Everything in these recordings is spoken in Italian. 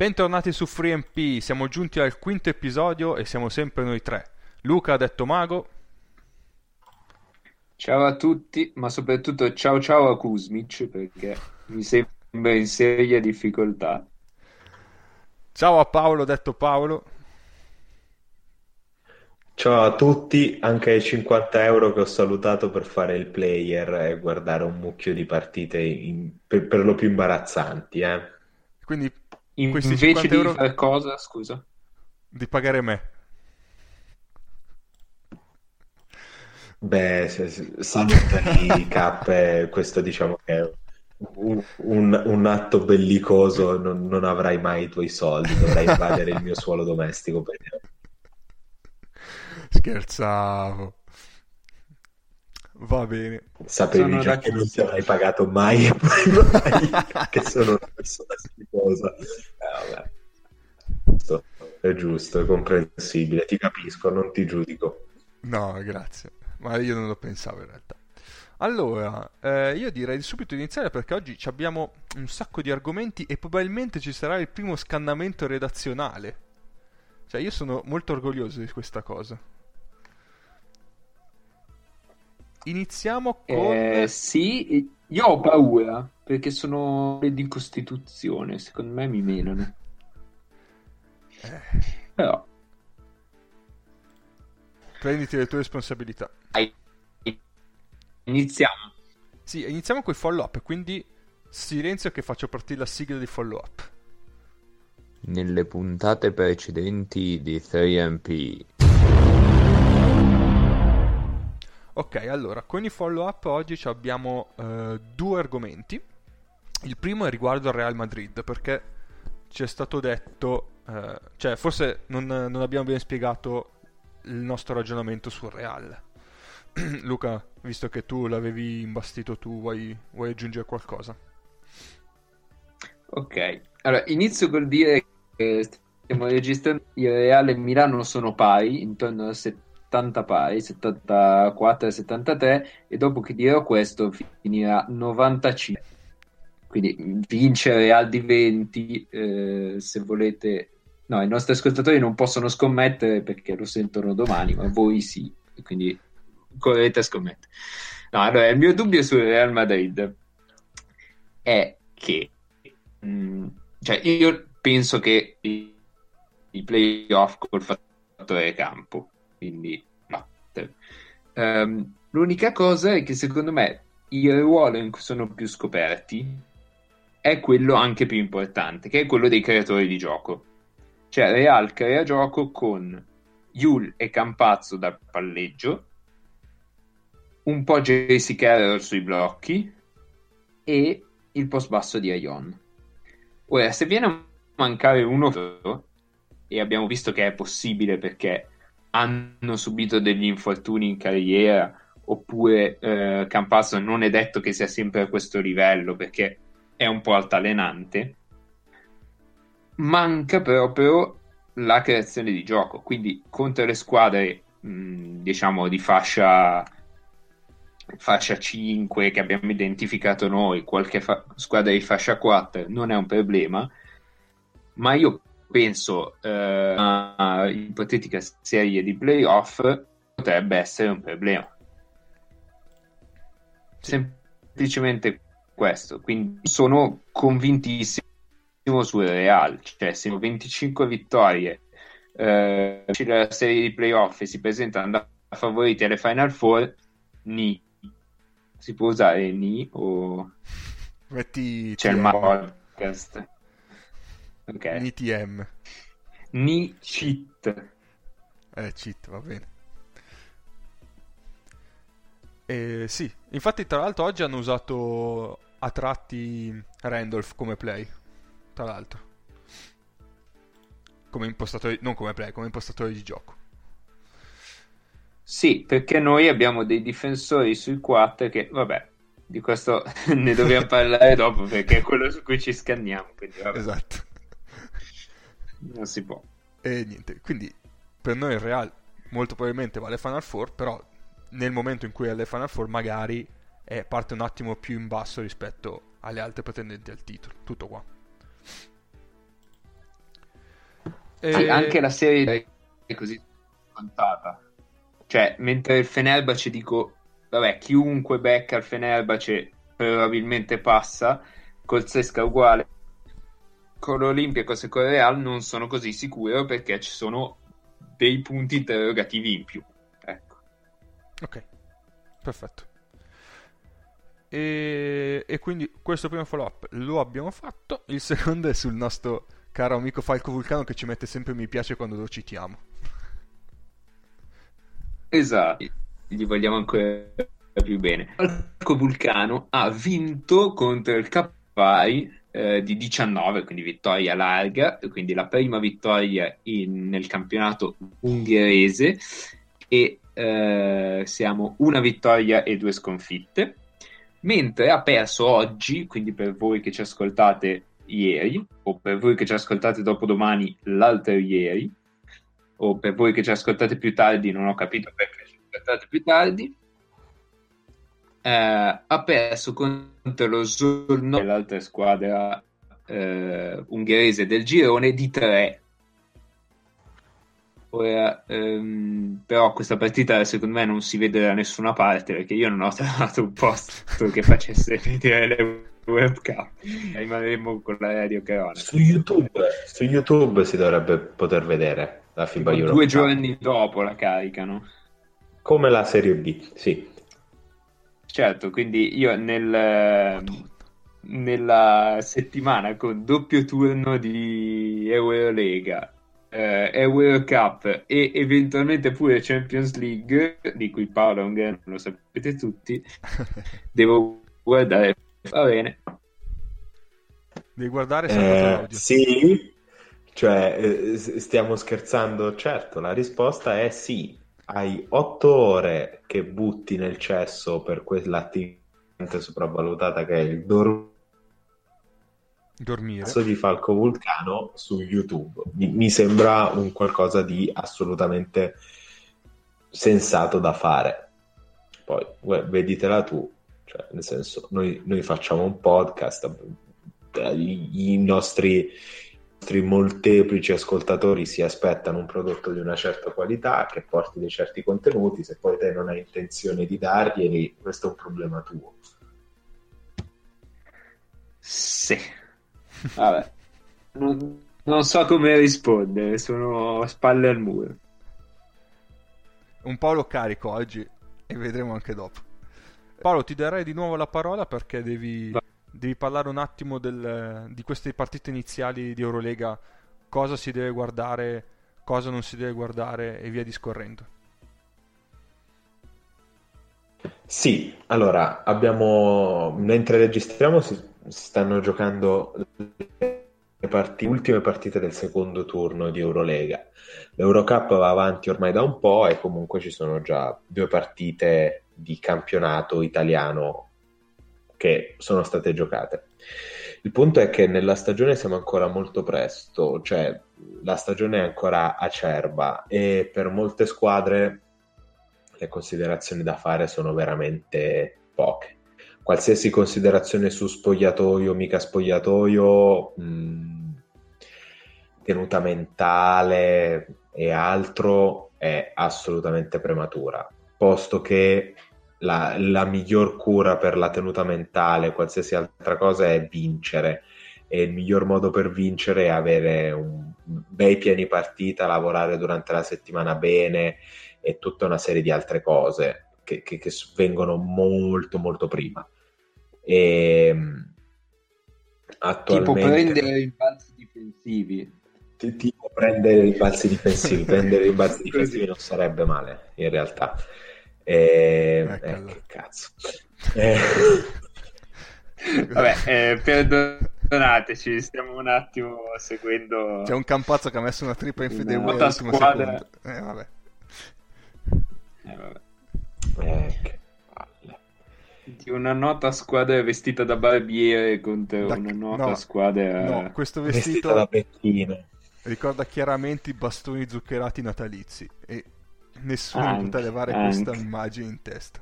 Bentornati su FreeMP, siamo giunti al quinto episodio e siamo sempre noi tre. Luca ha detto mago. Ciao a tutti, ma soprattutto ciao ciao a Kuzmic perché mi sembra in seria difficoltà. Ciao a Paolo, detto Paolo. Ciao a tutti, anche ai 50 euro che ho salutato per fare il player e guardare un mucchio di partite in- per, per lo più imbarazzanti, eh. Quindi In- questi Invece 50 di euro fare cosa, scusa? di pagare me. Beh, se- se- salutali Cap, questo diciamo che è un, un- un atto bellicoso, non, non avrai mai i tuoi soldi, dovrai invadere il mio suolo domestico per Scherzavo. Va bene. Sapevi Sono già che non ti avrei pagato mai che sono una persona schifosa. Eh, vabbè. Giusto, È giusto, è comprensibile, ti capisco, non ti giudico. No, grazie. Ma io non lo pensavo in realtà. Allora, eh, io direi di subito iniziare perché oggi ci abbiamo un sacco di argomenti e probabilmente ci sarà il primo scannamento redazionale. Cioè, io sono molto orgoglioso di questa cosa. Iniziamo con... Eh, sì, io ho paura perché sono di Costituzione, secondo me mi menano. Eh, Però, prenditi le tue responsabilità. dai, iniziamo. Sì, iniziamo con i follow up, quindi silenzio che faccio partire la sigla di follow up. Nelle puntate precedenti di 3MP. Ok, allora, con i follow up oggi abbiamo eh, due argomenti. Il primo è riguardo al Real Madrid, perché ci è stato detto, eh, cioè forse non, non abbiamo ben spiegato il nostro ragionamento sul Real. Luca, visto che tu l'avevi imbastito tu, vuoi, vuoi aggiungere qualcosa? Ok, allora inizio col dire che stiamo registrando il Real e Milano sono pari, intorno a 70 pari, 74 e 73, e dopo che dirò questo finirà 95. Quindi vince il Real di 20, eh, se volete... No, i nostri ascoltatori non possono scommettere perché lo sentono domani, ma voi sì, quindi correte a scommettere. No, allora, il mio dubbio sul Real Madrid è che Mm, cioè, io penso che i playoff col fattore campo, quindi no. Ehm, l'unica cosa è che secondo me il ruolo in cui sono più scoperti è quello anche più importante, che è quello dei creatori di gioco. Cioè, Real crea gioco con Yul e Campazzo dal palleggio, un po' JC Carroll sui blocchi e il post basso di Ion. Ora, se viene a mancare uno e abbiamo visto che è possibile perché hanno subito degli infortuni in carriera oppure eh, Campazzo non è detto che sia sempre a questo livello perché è un po' altalenante. Manca proprio la creazione di gioco. Quindi contro le squadre mh, diciamo di fascia fascia 5 che abbiamo identificato noi, qualche fa- squadra di fascia 4 non è un problema, ma io penso eh, a ipotetica serie di playoff potrebbe essere un problema. Semplicemente questo, quindi sono convintissimo sul Real, cioè se 25 vittorie eh, la serie di playoff e si presentano da favoriti alle Final Four, ni. Si può usare ni o Metti c'è il TM. podcast ok Ni TM. ni cheat Eh, cheat, va bene. Eh, sì, infatti tra l'altro oggi hanno usato a tratti Randolph come play, tra l'altro. Come impostatore, non come play, come impostatore di gioco. sì perché noi abbiamo dei difensori sui 4 che vabbè di questo ne dobbiamo parlare dopo perché è quello su cui ci scanniamo quindi Esatto. Non si può E niente, quindi per noi il Real molto probabilmente va alle Final Four, però nel momento in cui è alle Final Four magari eh, parte un attimo più in basso rispetto alle altre pretendenti al titolo. Tutto qua. E... Sì, anche la serie è così scontata. Cioè, mentre il Fenerbahce dico, vabbè, chiunque becca il Fenerbahce probabilmente passa, col Sesca uguale. Con l'Olympiacos e con il Real non sono così sicuro perché ci sono dei punti interrogativi in più. Ecco. Ok, perfetto. E, e quindi questo primo follow up lo abbiamo fatto. Il secondo è sul nostro caro amico Falco Vulcano che ci mette sempre mi piace quando lo citiamo. Esatto, gli vogliamo ancora più bene. Falco Vulcano ha vinto contro il Cappari eh, di 19, quindi vittoria larga, quindi la prima vittoria in, nel campionato ungherese e eh, siamo una vittoria e due sconfitte, mentre ha perso oggi, quindi per voi che ci ascoltate ieri, o per voi che ci ascoltate dopodomani l'altro ieri, o per voi che ci ascoltate più tardi, non ho capito perché ci ascoltate più tardi, eh, ha perso contro lo Solno, l'altra squadra eh, ungherese del girone, di 3. Ora, ehm, però questa partita secondo me non si vede da nessuna parte perché io non ho trovato un posto che facesse vedere le webcam rimarremo con la radio Carona Su YouTube, su YouTube si dovrebbe poter vedere la FIBA Europe due Cup. giorni dopo la caricano Come la Serie B, sì. Certo quindi io nel, nella settimana con doppio turno di Eurolega eh, Euro Cup e eventualmente pure Champions League di cui Paolo è un grande, lo sapete tutti devo guardare. Va bene. Devi guardare Eh, sì, cioè eh, stiamo scherzando, certo, la risposta è sì. Hai otto ore che butti nel cesso per quell'attività sopravvalutata che è il dormire Dormire. cazzo di Falco Vulcano su YouTube. Mi, mi sembra un qualcosa di assolutamente sensato da fare. Poi veditela tu, cioè, nel senso, noi, noi facciamo un podcast, i, nostri, nostri molteplici ascoltatori si aspettano un prodotto di una certa qualità che porti dei certi contenuti, se poi te non hai intenzione di darglieli, questo è un problema tuo. sì vabbè non, non so come rispondere sono a spalle al muro Un po' lo carico oggi e vedremo anche dopo. Paolo, ti darei di nuovo la parola perché devi, Va- devi parlare un attimo del- di queste partite iniziali di Eurolega, cosa si deve guardare, cosa non si deve guardare e via discorrendo. Sì, allora abbiamo mentre registriamo si, si stanno giocando le parti- ultime partite del secondo turno di Eurolega. L'Eurocup va avanti ormai da un po' e comunque ci sono già due partite di campionato italiano che sono state giocate. Il punto è che nella stagione siamo ancora molto presto, cioè la stagione è ancora acerba e per molte squadre le considerazioni da fare sono veramente poche. Qualsiasi considerazione su spogliatoio, mica spogliatoio, mh, tenuta mentale e altro è assolutamente prematura, posto che la, la miglior cura per la tenuta mentale, qualsiasi altra cosa, è vincere. E il miglior modo per vincere è avere un bei piani partita, lavorare durante la settimana bene e tutta una serie di altre cose che, che- che vengono molto molto prima. E tipo attualmente prendere rimbalzi difensivi ti- tipo prendere i balzi difensivi, prendere i balzi Così. difensivi non sarebbe male in realtà. E, Ecco, eh, che cazzo. Eh, vabbè eh, perdonateci stiamo un attimo seguendo C'è un campazzo che ha messo una tripla in fede all'ultimo squadra. secondo. Eh, vabbè. Eh, vabbè. eh, che palle. Di una nota squadra vestita da barbiere contro Da- una nota no, squadra No, questo Vestita da vestito becchino. ricorda chiaramente i bastoni zuccherati natalizi e nessuno Anche, poteva levare anche. questa immagine in testa.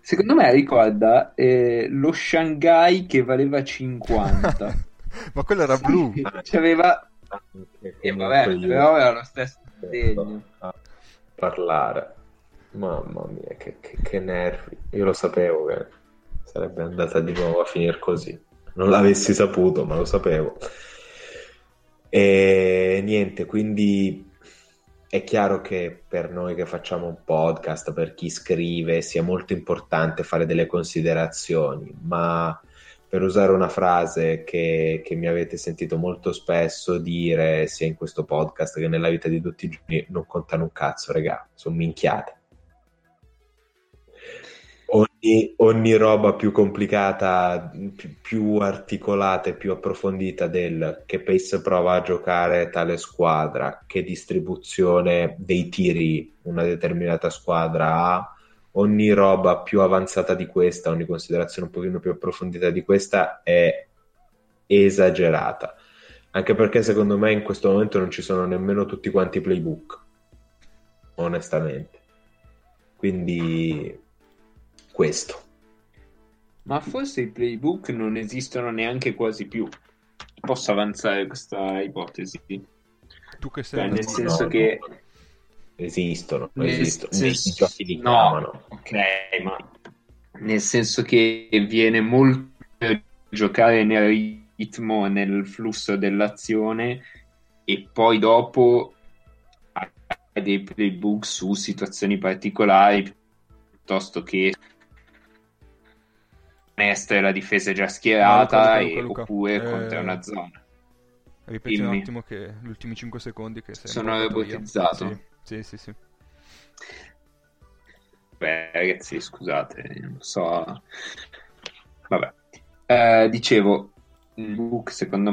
secondo me ricorda eh, lo Shanghai che valeva 50 Ma quello era blu. C'aveva anche E vabbè, io però era lo stesso segno. a parlare. Mamma mia, che, che- che nervi. Io lo sapevo che sarebbe andata di nuovo a finire così. Non l'avessi saputo, ma lo sapevo. E niente, quindi è chiaro che per noi che facciamo un podcast, per chi scrive, sia molto importante fare delle considerazioni, ma per usare una frase che, che mi avete sentito molto spesso dire sia in questo podcast che nella vita di tutti i giorni, non contano un cazzo, regà, sono minchiate. Ogni, ogni roba più complicata, più, più articolata e più approfondita del che pace prova a giocare tale squadra, che distribuzione dei tiri una determinata squadra ha, ogni roba più avanzata di questa, ogni considerazione un pochino più approfondita di questa è esagerata. Anche perché secondo me in questo momento non ci sono nemmeno tutti quanti i playbook, onestamente. Quindi questo. Ma forse i playbook non esistono neanche quasi più. Posso avanzare questa ipotesi? Tu che Cioè, sei nel andato- senso no, che... Esistono, Nel esistono. senso- I giochi li no. chiamano. Ok, ma nel senso che viene molto giocare nel ritmo, nel flusso dell'azione e poi dopo hai dei playbook su situazioni particolari piuttosto che estera la difesa è già schierata No, Luca, Luca, e- oppure eh, contra una zona. Ripeti un Dimmi. attimo che gli ultimi 5 secondi che sei Sono robotizzato. Sì, sì, sì. sì. Beh, ragazzi, scusate, non so. Vabbè. Eh, dicevo, book secondo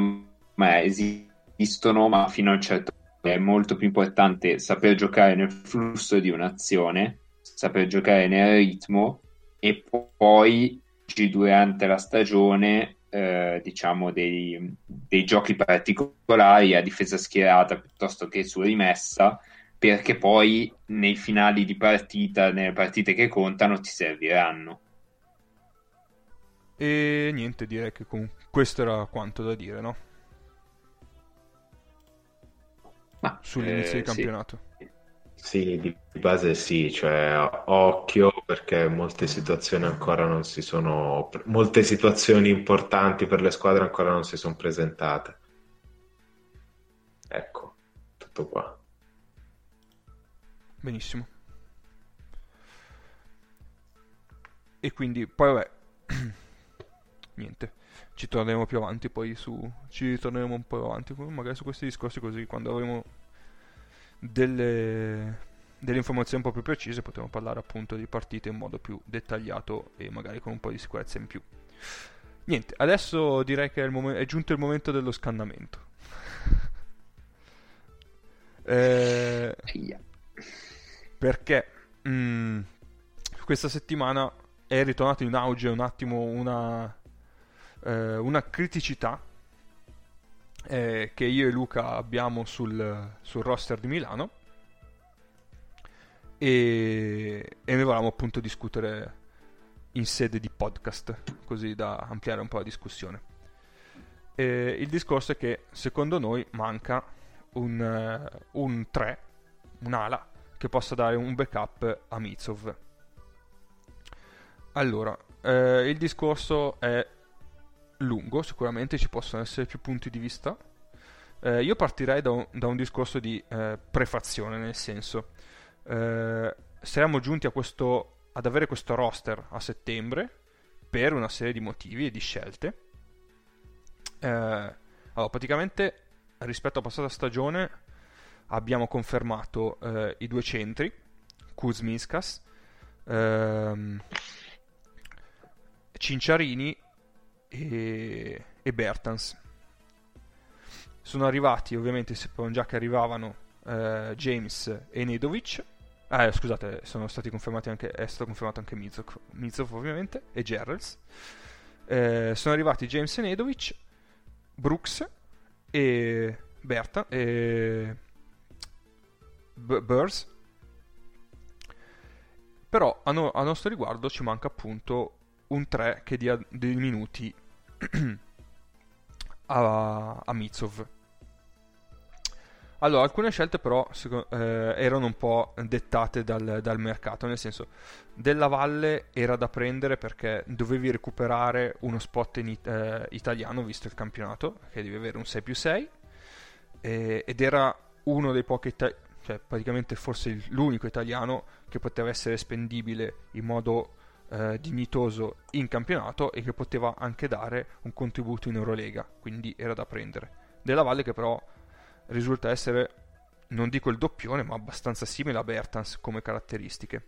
me esistono, ma fino a un certo punto è molto più importante saper giocare nel flusso di un'azione, saper giocare nel ritmo e poi durante la stagione, eh, diciamo, dei, dei giochi particolari a difesa schierata piuttosto che su rimessa perché poi nei finali di partita, nelle partite che contano, ti serviranno. E niente, direi che comunque questo era quanto da dire, no? Ma, Sull'inizio eh, di sì. campionato. Sì, di di base sì, cioè occhio perché molte situazioni ancora non si sono, molte situazioni importanti per le squadre ancora non si sono presentate. Ecco, tutto qua. Benissimo. E quindi, poi vabbè, niente, ci torneremo più avanti poi su, ci ritorneremo un po' avanti, magari su questi discorsi così quando avremo delle, delle informazioni un po' più precise potremo parlare appunto di partite in modo più dettagliato e magari con un po' di sicurezza in più. Niente, adesso direi che è, momen- è giunto il momento dello scannamento. eh, perché mm, questa settimana è ritornato in auge un attimo una, eh, una criticità eh, che io e Luca abbiamo sul, sul roster di Milano e, e ne volevamo appunto discutere in sede di podcast così da ampliare un po' la discussione. E il discorso è che secondo noi manca un, eh, un 3, un'ala che possa dare un backup a Mitsov. Allora, eh, il discorso è lungo, sicuramente ci possono essere più punti di vista. Eh, io partirei da un, da un discorso di eh, prefazione, nel senso, eh, siamo giunti questo, ad avere questo roster a settembre per una serie di motivi e di scelte. Eh, allora, praticamente rispetto alla passata stagione abbiamo confermato eh, i due centri, Kuzminskas, ehm, Cinciarini e, e Bertans. Sono arrivati, ovviamente sapevamo già che arrivavano eh, James e Nedovic. Ah, eh, scusate, sono stati confermati anche, è stato confermato anche Mizov, Mizov ovviamente, e Gerrels. Eh, sono arrivati James e Nedovic, Brooks e Berta e B- Burrs. Però a, no- a nostro riguardo ci manca appunto un 3 che dia dei minuti a, a Mitsov. Allora, alcune scelte però eh, erano un po' dettate dal, dal mercato, nel senso, Della Valle era da prendere perché dovevi recuperare uno spot in eh, italiano, visto il campionato, che devi avere un 6 più 6, e- ed era uno dei pochi, ita- cioè praticamente forse l'unico italiano che poteva essere spendibile in modo eh, dignitoso in campionato e che poteva anche dare un contributo in Eurolega, quindi era da prendere. Della Valle che però risulta essere, non dico il doppione, ma abbastanza simile a Bertans come caratteristiche.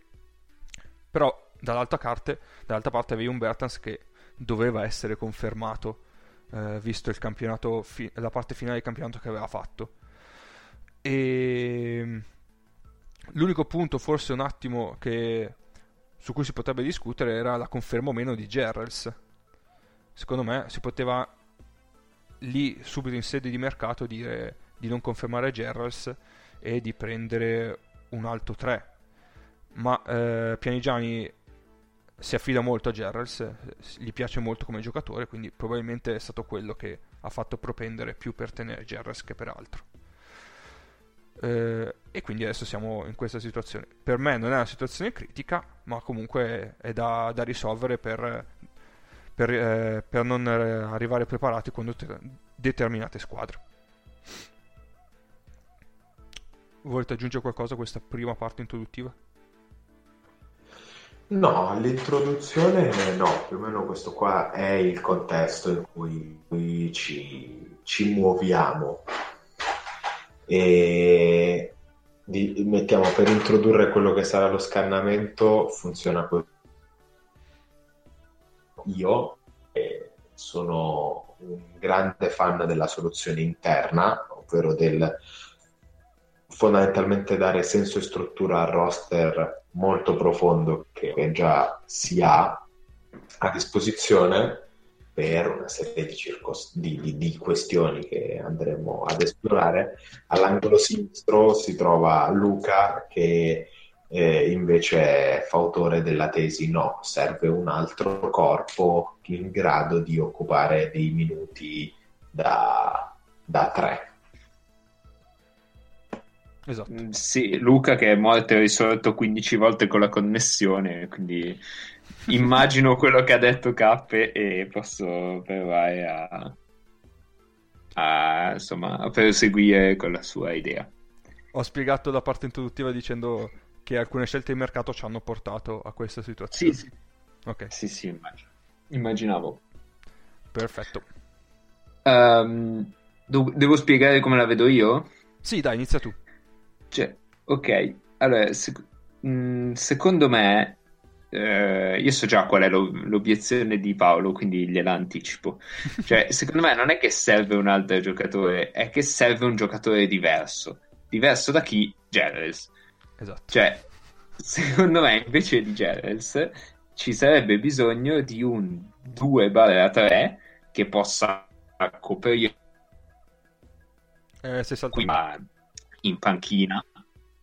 Però dall'altra, carte, dall'altra parte avevi un Bertans che doveva essere confermato, eh, visto il campionato fi- la parte finale del campionato che aveva fatto. E l'unico punto forse un attimo che su cui si potrebbe discutere era la conferma o meno di Gerrels. Secondo me si poteva lì subito in sede di mercato dire di non confermare Gerrels e di prendere un alto 3. Ma eh, Pianigiani si affida molto a Gerrels, gli piace molto come giocatore, quindi probabilmente è stato quello che ha fatto propendere più per tenere Gerrels che per altro. Eh, e quindi adesso siamo in questa situazione. Per me non è una situazione critica, ma comunque è da, da risolvere per, per, eh, per non eh, arrivare preparati contro te- determinate squadre. Volete aggiungere qualcosa a questa prima parte introduttiva? No, l'introduzione no, più o meno questo qua è il contesto in cui, cui ci, ci muoviamo. E di- mettiamo per introdurre quello che sarà lo scannamento, funziona così. Io eh, sono un grande fan della soluzione interna, ovvero del fondamentalmente dare senso e struttura al roster molto profondo che già si ha a disposizione per una serie di, circos- di, di- di questioni che andremo ad esplorare. All'angolo sinistro si trova Luca che eh, invece è fautore della tesi no, serve un altro corpo in grado di occupare dei minuti da, da tre. Esatto. Mm, Sì, Luca che è morto e risorto 15 volte con la connessione, quindi immagino quello che ha detto Cappe e posso provare a, a, insomma, a proseguire con la sua idea. Ho spiegato la parte introduttiva dicendo che alcune scelte di mercato ci hanno portato a questa situazione. Sì, sì, Ok, sì, sì, immagino. immaginavo. perfetto. Ehm, do- devo spiegare come la vedo io? Sì, dai, inizia tu. Cioè, ok, allora, sec- mh, secondo me, eh, io so già qual è lo- l'obiezione di Paolo, quindi gliela anticipo. Cioè, secondo me non è che serve un altro giocatore, è che serve un giocatore diverso. Diverso da chi? Gerrels. Esatto. Cioè, secondo me, invece di Gerrels, ci sarebbe bisogno di un 2-3 che possa coprire Eh, sei, saltato. qui ma in panchina,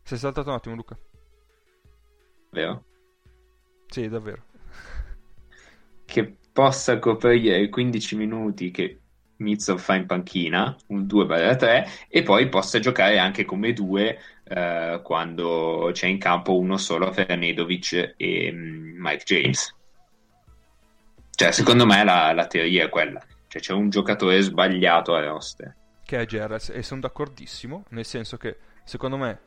sei saltato un attimo, Luca. vero? Sì, davvero. che possa coprire i 15 minuti che Mizov fa in panchina, un 2-3, e poi possa giocare anche come due eh, quando c'è in campo uno solo per Nedovic e mm, Mike James. Cioè, secondo me la, la teoria è quella. Cioè, c'è un giocatore sbagliato a roster. Che è Gerrels, e sono d'accordissimo, nel senso che, secondo me,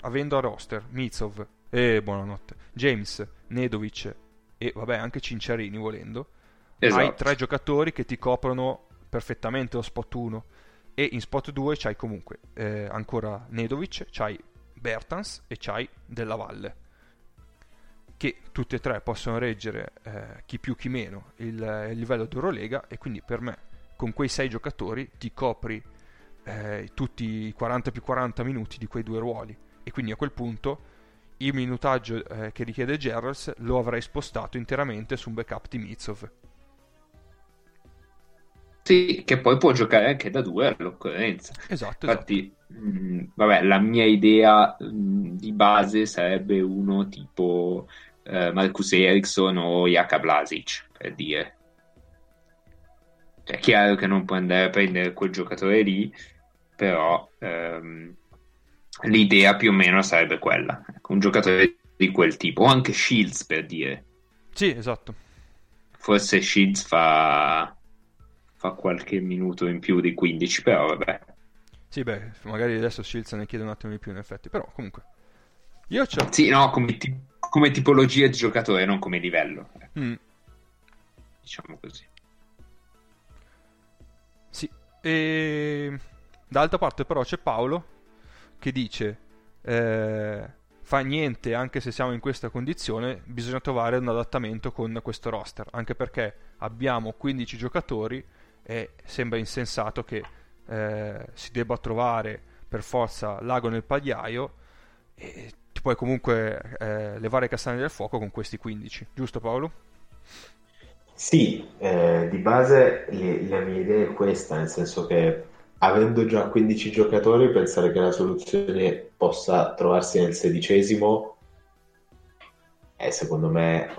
avendo a roster Mitsov e buonanotte, James, Nedovic e, vabbè, anche Cinciarini volendo, hai Esatto. tre giocatori che ti coprono perfettamente lo spot 1 e in spot 2 c'hai comunque eh, ancora Nedovic, c'hai Bertans e c'hai Della Valle che tutti e tre possono reggere eh, chi più chi meno il, il livello d'Eurolega e quindi per me con quei sei giocatori ti copri eh, tutti i 40 più 40 minuti di quei due ruoli. E quindi a quel punto il minutaggio eh, che richiede Gerrals lo avrei spostato interamente su un backup di Mitsov Sì, che poi può giocare anche da due all'occorrenza. esatto, esatto. Infatti, mh, vabbè, la mia idea mh, di base sarebbe uno tipo eh, Marcus Ericsson o Jaka Blasic, per dire. Cioè, è chiaro che non puoi andare a prendere quel giocatore lì, però ehm, l'idea più o meno sarebbe quella. Ecco, un giocatore di quel tipo, o anche Shields per dire. Sì, esatto. Forse Shields fa, fa qualche minuto in più di 15, però vabbè. Sì, beh, magari adesso Shields ne chiede un attimo di più in effetti, però comunque. Io c'ho... Sì, no, come, ti- come tipologia di giocatore, non come livello. Mm, Diciamo così. sì. E d'altra parte però c'è Paolo che dice eh, fa niente anche se siamo in questa condizione, bisogna trovare un adattamento con questo roster, anche perché abbiamo 15 giocatori e sembra insensato che eh, si debba trovare per forza l'ago nel pagliaio e ti puoi comunque eh, levare i castani del fuoco con questi 15, giusto Paolo? Sì, eh, di base le- la mia idea è questa, nel senso che avendo già 15 giocatori, pensare che la soluzione possa trovarsi nel sedicesimo è secondo me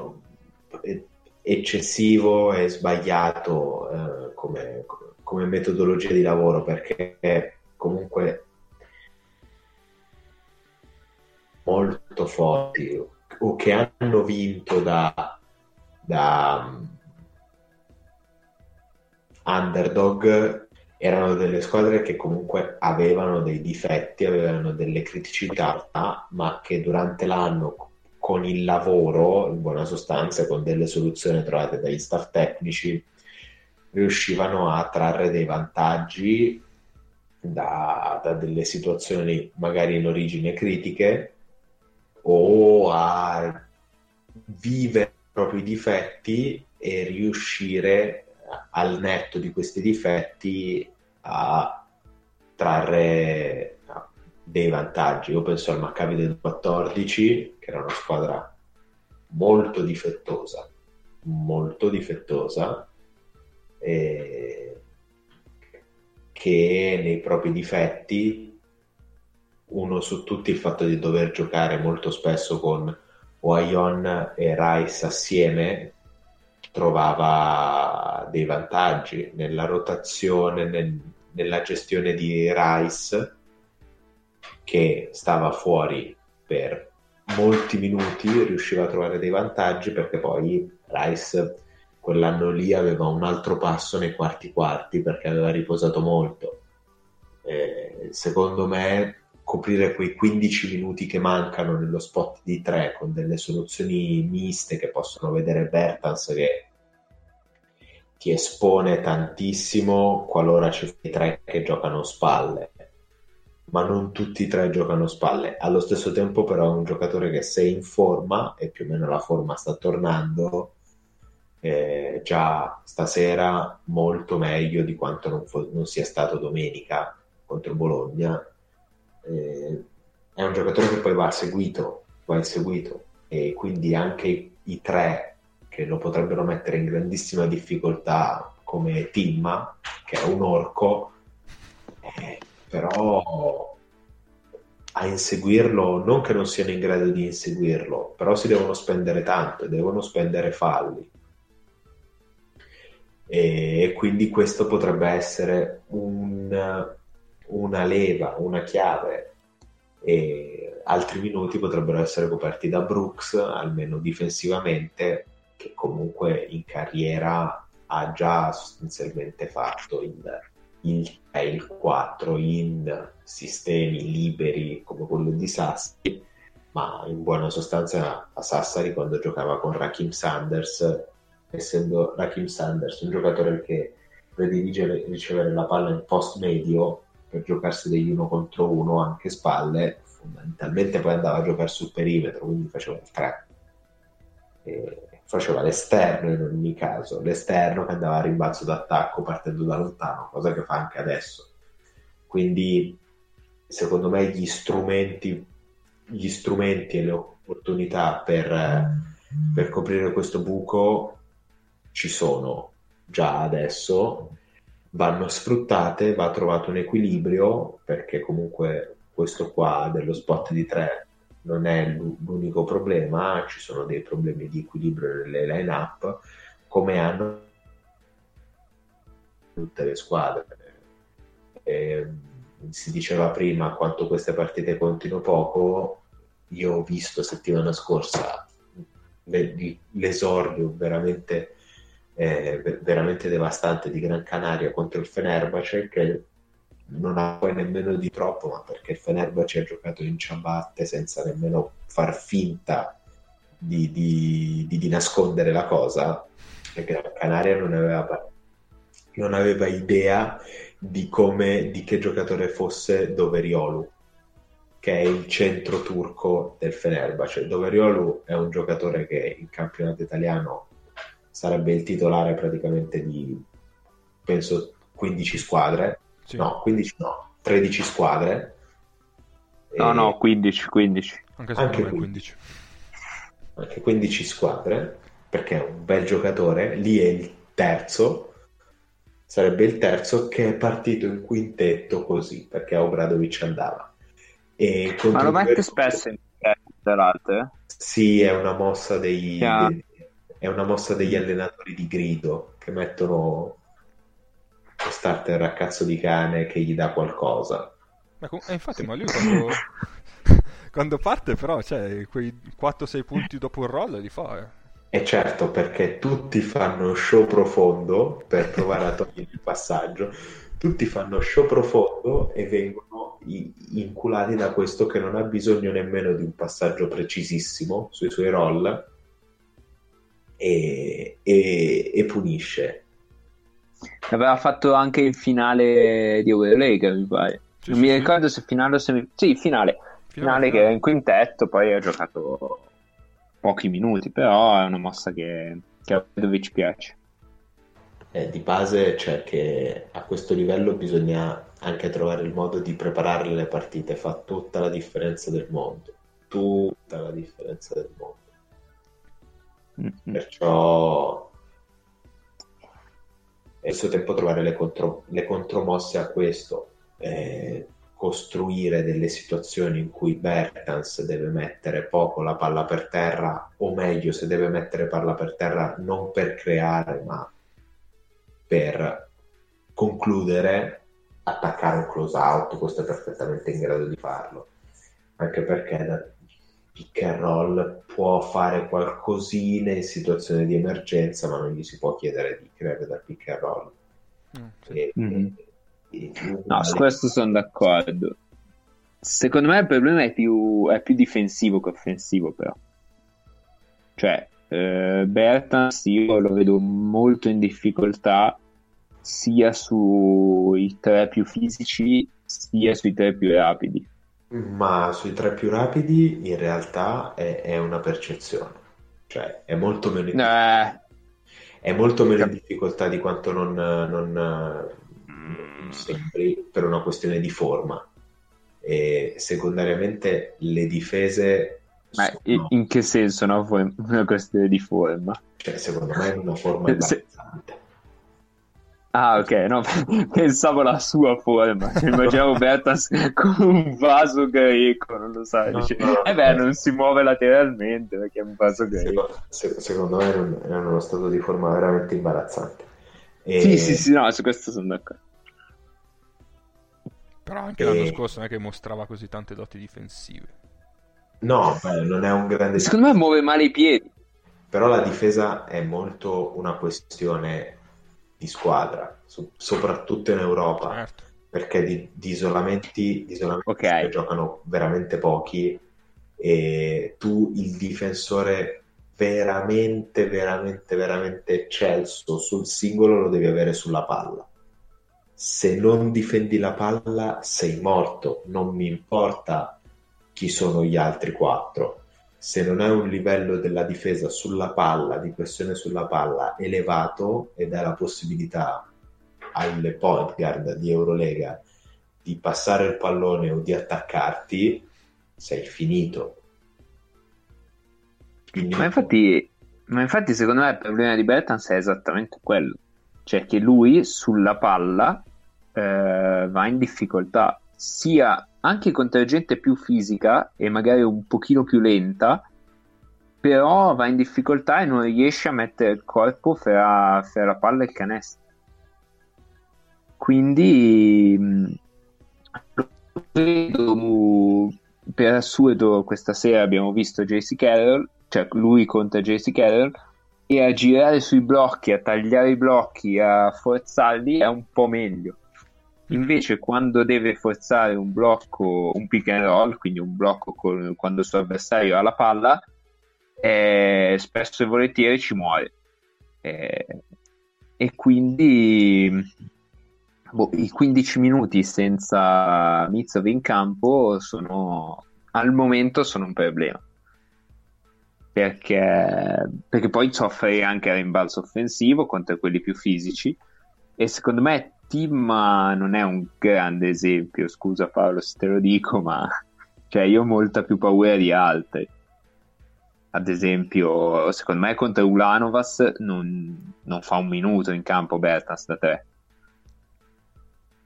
eccessivo e sbagliato eh, come, come metodologia di lavoro perché comunque molto forti o che hanno vinto da, da um, underdog erano delle squadre che comunque avevano dei difetti, avevano delle criticità, ma che durante l'anno con il lavoro, in buona sostanza, con delle soluzioni trovate dagli staff tecnici, riuscivano a trarre dei vantaggi da, da delle situazioni magari in origine critiche o a vivere i propri difetti e riuscire al netto di questi difetti a trarre dei vantaggi. Io penso al Maccabi del 14, che era una squadra molto difettosa, molto difettosa, e che nei propri difetti, uno su tutti il fatto di dover giocare molto spesso con Wayon e Rice assieme, trovava dei vantaggi nella rotazione, nel, nella gestione di Rice, che stava fuori per molti minuti, riusciva a trovare dei vantaggi perché poi Rice quell'anno lì aveva un altro passo nei quarti quarti perché aveva riposato molto. Eh, secondo me coprire quei 15 minuti che mancano nello spot di 3 con delle soluzioni miste che possono vedere Bertans che ti espone tantissimo qualora ci sono tre che giocano spalle. Ma non tutti e tre giocano spalle. Allo stesso tempo però un giocatore che se in forma e più o meno la forma sta tornando eh, già stasera molto meglio di quanto non, fo- non sia stato domenica contro Bologna eh, è un giocatore che poi va seguito, va seguito e quindi anche i tre che lo potrebbero mettere in grandissima difficoltà come Timma, che è un orco, eh, però a inseguirlo, non che non siano in grado di inseguirlo, però si devono spendere tanto, devono spendere falli. E quindi questo potrebbe essere un, una leva, una chiave e altri minuti potrebbero essere coperti da Brooks, almeno difensivamente, che comunque in carriera ha già sostanzialmente fatto il, il 3 e il 4 in sistemi liberi come quello di Sassari, ma in buona sostanza a Sassari quando giocava con Rakim Sanders, essendo Rakim Sanders un giocatore che predilige ricevere la palla in post medio per giocarsi degli uno contro uno anche spalle, fondamentalmente poi andava a giocare sul perimetro, quindi faceva il 3. E faceva l'esterno in ogni caso, l'esterno che andava a rimbalzo d'attacco partendo da lontano, cosa che fa anche adesso. Quindi secondo me gli strumenti, gli strumenti e le opportunità per, per coprire questo buco ci sono già adesso, vanno sfruttate, va trovato un equilibrio perché comunque questo qua dello spot di 3 non è l'unico problema, ci sono dei problemi di equilibrio nelle line-up, come hanno tutte le squadre. E si diceva prima quanto queste partite contino poco, io ho visto settimana scorsa l'esordio veramente, eh, veramente devastante di Gran Canaria contro il Fenerbahce che non ha poi nemmeno di troppo, ma perché il Fenerbahce ha giocato in ciabatte senza nemmeno far finta di, di, di, di nascondere la cosa, perché Gran Canaria non aveva, non aveva idea di, come, di che giocatore fosse Doveriolu, che è il centro turco del Fenerbahce. Doveriolu è un giocatore che in campionato italiano sarebbe il titolare praticamente di, penso, 15 squadre. Sì. No, 15 no, 13 squadre. No, e... no, 15, 15. Anche, anche 15. 15. Anche 15 squadre, perché è un bel giocatore. Lì è il terzo sarebbe il terzo che è partito in quintetto così perché Obradovic andava e ma lo mette spesso in peraltro eh? sì è una mossa dei, yeah. dei, è una mossa degli allenatori di grido che mettono lo starter a cazzo di cane che gli dà qualcosa. Ma com- eh, infatti ma lui quando, quando parte però cioè, quei 4-6 punti dopo il roll li fa eh. E certo, perché tutti fanno show profondo per provare a togliere il passaggio, tutti fanno show profondo e vengono inculati da questo che non ha bisogno nemmeno di un passaggio precisissimo sui suoi roll e, e, e punisce. Aveva fatto anche il finale di Overlega, mi pare. Sì, non sì, mi sì. ricordo se finale o semi... Sì, finale. Finale, finale che era in quintetto, poi ha giocato pochi minuti, però è una mossa che, che a Vedovic piace. Eh, di base c'è che a questo livello bisogna anche trovare il modo di preparare le partite, fa tutta la differenza del mondo, tutta la differenza del mondo. Mm-hmm. Perciò è il suo tempo trovare le, contro, le contromosse a questo. Eh, costruire delle situazioni in cui Bertans deve mettere poco la palla per terra, o meglio, se deve mettere palla per terra non per creare, ma per concludere, attaccare un close out, questo è perfettamente in grado di farlo. Anche perché da pick and roll può fare qualcosina in situazioni di emergenza, ma non gli si può chiedere di creare da pick and roll. Mm, sì. e, mm-hmm No, su questo sono d'accordo. Secondo me il problema è più, è più difensivo che offensivo, però. Cioè, eh, Bertans io lo vedo molto in difficoltà sia sui tre più fisici sia sui tre più rapidi. Ma sui tre più rapidi in realtà è, è una percezione, cioè è molto meno in, eh. è molto meno in difficoltà di quanto non, non, sempre per una questione di forma. E secondariamente le difese... Ma sono... in che senso no? una questione di forma? Cioè, secondo me è una forma imbarazzante. Ah, ok, no, pensavo la sua forma. Cioè, immaginavo Bertas con un vaso greco, non lo sai. No, dice, no, eh beh, non si muove lateralmente perché è un vaso greco. Secondo, secondo me è uno stato di forma veramente imbarazzante. E... Sì, sì, sì, no, su questo sono d'accordo. Però anche e... l'anno scorso non è che mostrava così tante doti difensive. No, non è un grande... Secondo me muove male i piedi. Però la difesa è molto una questione di squadra, so- soprattutto in Europa. Certo. Perché di, di isolamenti, di isolamenti okay. giocano veramente pochi e tu il difensore veramente, veramente, veramente eccelso sul singolo lo devi avere sulla palla se non difendi la palla sei morto, non mi importa chi sono gli altri quattro. Se non hai un livello della difesa sulla palla, di pressione sulla palla elevato e dai la possibilità alle point guard di Eurolega di passare il pallone o di attaccarti, sei finito. Quindi ma, infatti, ma infatti secondo me il problema di Bertans è esattamente quello cioè che lui sulla palla eh, va in difficoltà sia anche contro gente più fisica e magari un pochino più lenta però va in difficoltà e non riesce a mettere il corpo fra, fra la palla e il canestro quindi credo per assurdo questa sera abbiamo visto JC Carroll, cioè lui contro JC Carroll e a girare sui blocchi, a tagliare i blocchi, a forzarli è un po' meglio. Invece quando deve forzare un blocco, un pick and roll, quindi un blocco con, quando il suo avversario ha la palla, eh, spesso e volentieri ci muore. Eh, e quindi boh, i 15 minuti senza Mizov in campo sono al momento sono un problema perché, perché poi soffre anche a rimbalzo offensivo contro quelli più fisici e secondo me Tim non è un grande esempio scusa Paolo se te lo dico ma cioè io ho molta più paura di altri. Ad esempio secondo me contro Ulanovas non, non fa un minuto in campo Bertans da te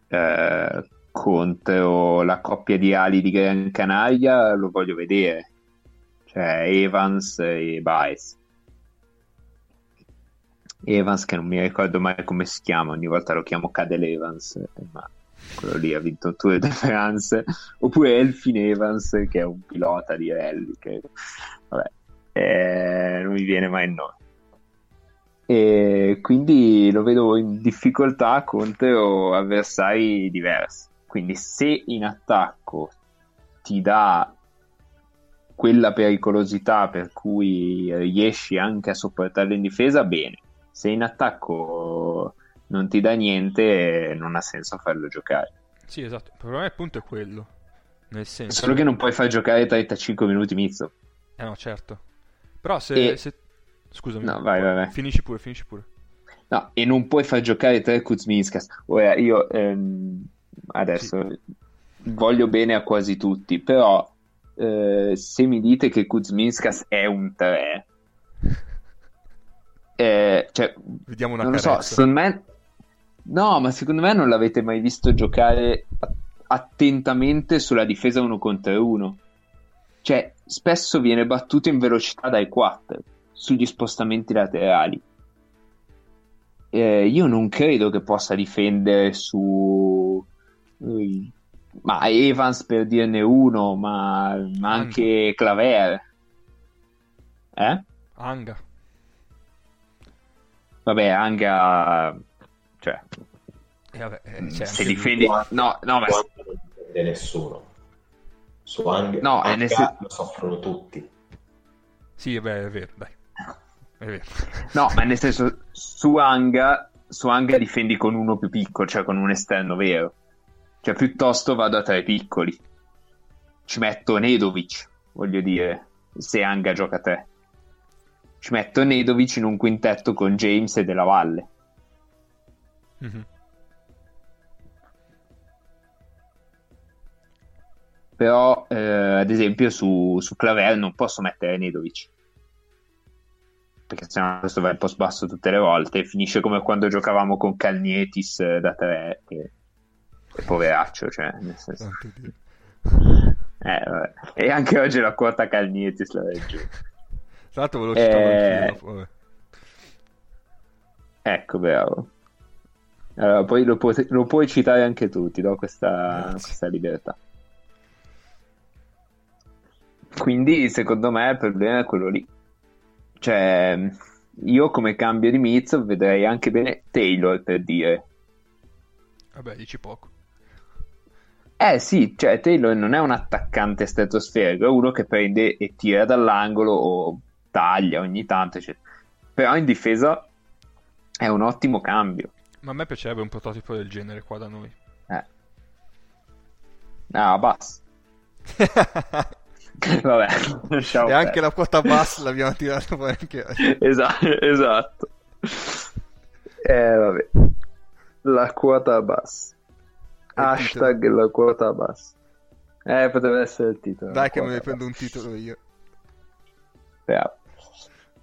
eh, contro la coppia di ali di Gran Canaria lo voglio vedere. Cioè Evans e Baez Evans che non mi ricordo mai come si chiama ogni volta lo chiamo Cadel Evans ma quello lì ha vinto un Tour de France oppure Elfin Evans che è un pilota di rally che vabbè eh, non mi viene mai il nome e quindi lo vedo in difficoltà contro avversari diversi. Quindi se in attacco ti dà quella pericolosità per cui riesci anche a sopportarlo in difesa, bene. Se in attacco non ti dà niente, non ha senso farlo giocare. Sì, esatto. Il problema appunto è quello. Nel senso... Solo che non puoi far giocare 35 minuti Mizzo. Eh no, certo. Però se, E- se Scusami. No, vai, vai, vai. Finisci pure, finisci pure. No, e non puoi far giocare tre Kuzminskas. Ora, io ehm, adesso voglio bene a quasi tutti, però eh, se mi dite che Kuzminskas è un 3, eh, cioè, Vediamo una non lo so, secondo me... No, ma secondo me non l'avete mai visto giocare attentamente sulla difesa uno contro uno. Cioè, spesso viene battuto in velocità dai 4 sugli spostamenti laterali. Eh, io non credo che possa difendere su eh, ma Evans per dirne uno, ma, ma anche Claver. Eh? Anga. Vabbè, Anga cioè, E vabbè, eh, c'è se anche difendi no, no, ma non difende nessuno. Su Ang- No, Anga nel sen- lo soffrono tutti. Sì, beh, è vero, dai. È vero. No, ma nel senso, su Anga, su Anga difendi con uno più piccolo, cioè con un esterno vero. Cioè, piuttosto vado a tre piccoli. Ci metto Nedovic, voglio dire, se Anga gioca a tre. Ci metto Nedovic in un quintetto con James e Della Valle. Mhm. Però, eh, ad esempio, su, su Claver non posso mettere Nedovic. Perché sennò questo va in post basso tutte le volte. Finisce come quando giocavamo con Calnietis eh, da tre. Che, che poveraccio, cioè, nel senso. Eh. E anche oggi la quota Calnietis la vedo. Tra l'altro ve lo citavo Eh. anch'io. Ecco, bravo. Allora, poi lo, pu- lo puoi citare anche tu, ti do questa, questa libertà. Quindi, secondo me, il problema è quello lì. Cioè, io come cambio di Miz vedrei anche bene Taylor, per dire. Vabbè, dici poco. Eh sì, cioè Taylor non è un attaccante stratosferico, è uno che prende e tira dall'angolo o taglia ogni tanto, eccetera. Però in difesa è un ottimo cambio. Ma a me piacerebbe un prototipo del genere qua da noi. Eh. Ah, basta. Vabbè, lasciamo e anche la quota bassa l'abbiamo tirata fuori anche oggi. Esatto, esatto. Eh, vabbè. La quota bassa. Il Hashtag la quota bassa. Eh, potrebbe essere il titolo. Dai che me ne prendo un titolo io. Bravo.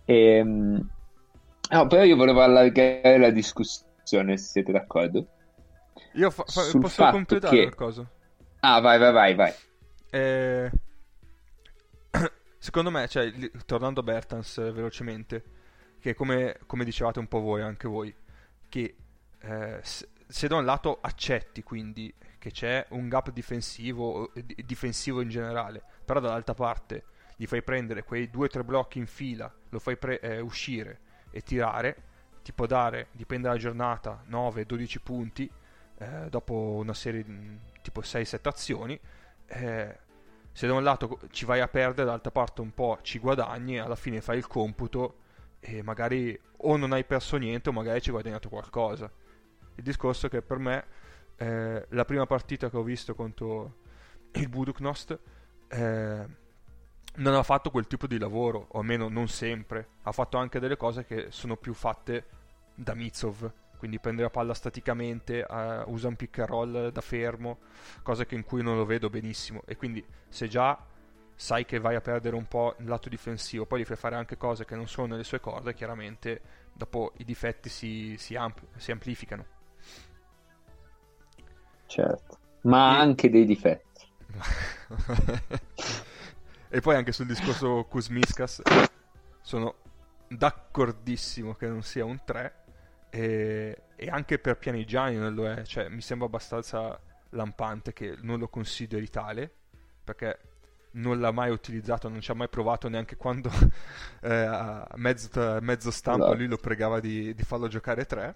Ehm, no, però io volevo allargare la discussione, se siete d'accordo. Io fa- fa- Sul posso fatto completare che- qualcosa? Ah, vai, vai, vai, vai. Eh, Secondo me, cioè, tornando a Bertans eh, velocemente, che come, come dicevate un po' voi, anche voi, che eh, s- se da un lato accetti quindi che c'è un gap difensivo, difensivo in generale, però dall'altra parte gli fai prendere quei due o tre blocchi in fila, lo fai pre- eh, uscire e tirare, ti può dare, dipende dalla giornata, 9-12 punti eh, dopo una serie di tipo 6-7 azioni. Eh, se da un lato ci vai a perdere, dall'altra parte un po' ci guadagni, alla fine fai il computo e magari o non hai perso niente o magari ci hai guadagnato qualcosa. Il discorso è che per me eh, la prima partita che ho visto contro il Buduknost eh, non ha fatto quel tipo di lavoro, o almeno non sempre. Ha fatto anche delle cose che sono più fatte da Mitsov, quindi prende la palla staticamente, uh, usa un pick and roll da fermo, cose in cui non lo vedo benissimo. E quindi se già sai che vai a perdere un po' il lato difensivo, poi gli fai fare anche cose che non sono nelle sue corde, chiaramente dopo i difetti si, si, ampl- si amplificano. Certo, ma e... anche dei difetti. e poi anche sul discorso Kuzmiskas sono d'accordissimo che non sia un 3 e, e anche per Pianigiani non lo è, cioè mi sembra abbastanza lampante che non lo consideri tale perché non l'ha mai utilizzato, non ci ha mai provato neanche quando eh, a mezzo, mezzo stampo esatto. lui lo pregava di, di, farlo giocare 3.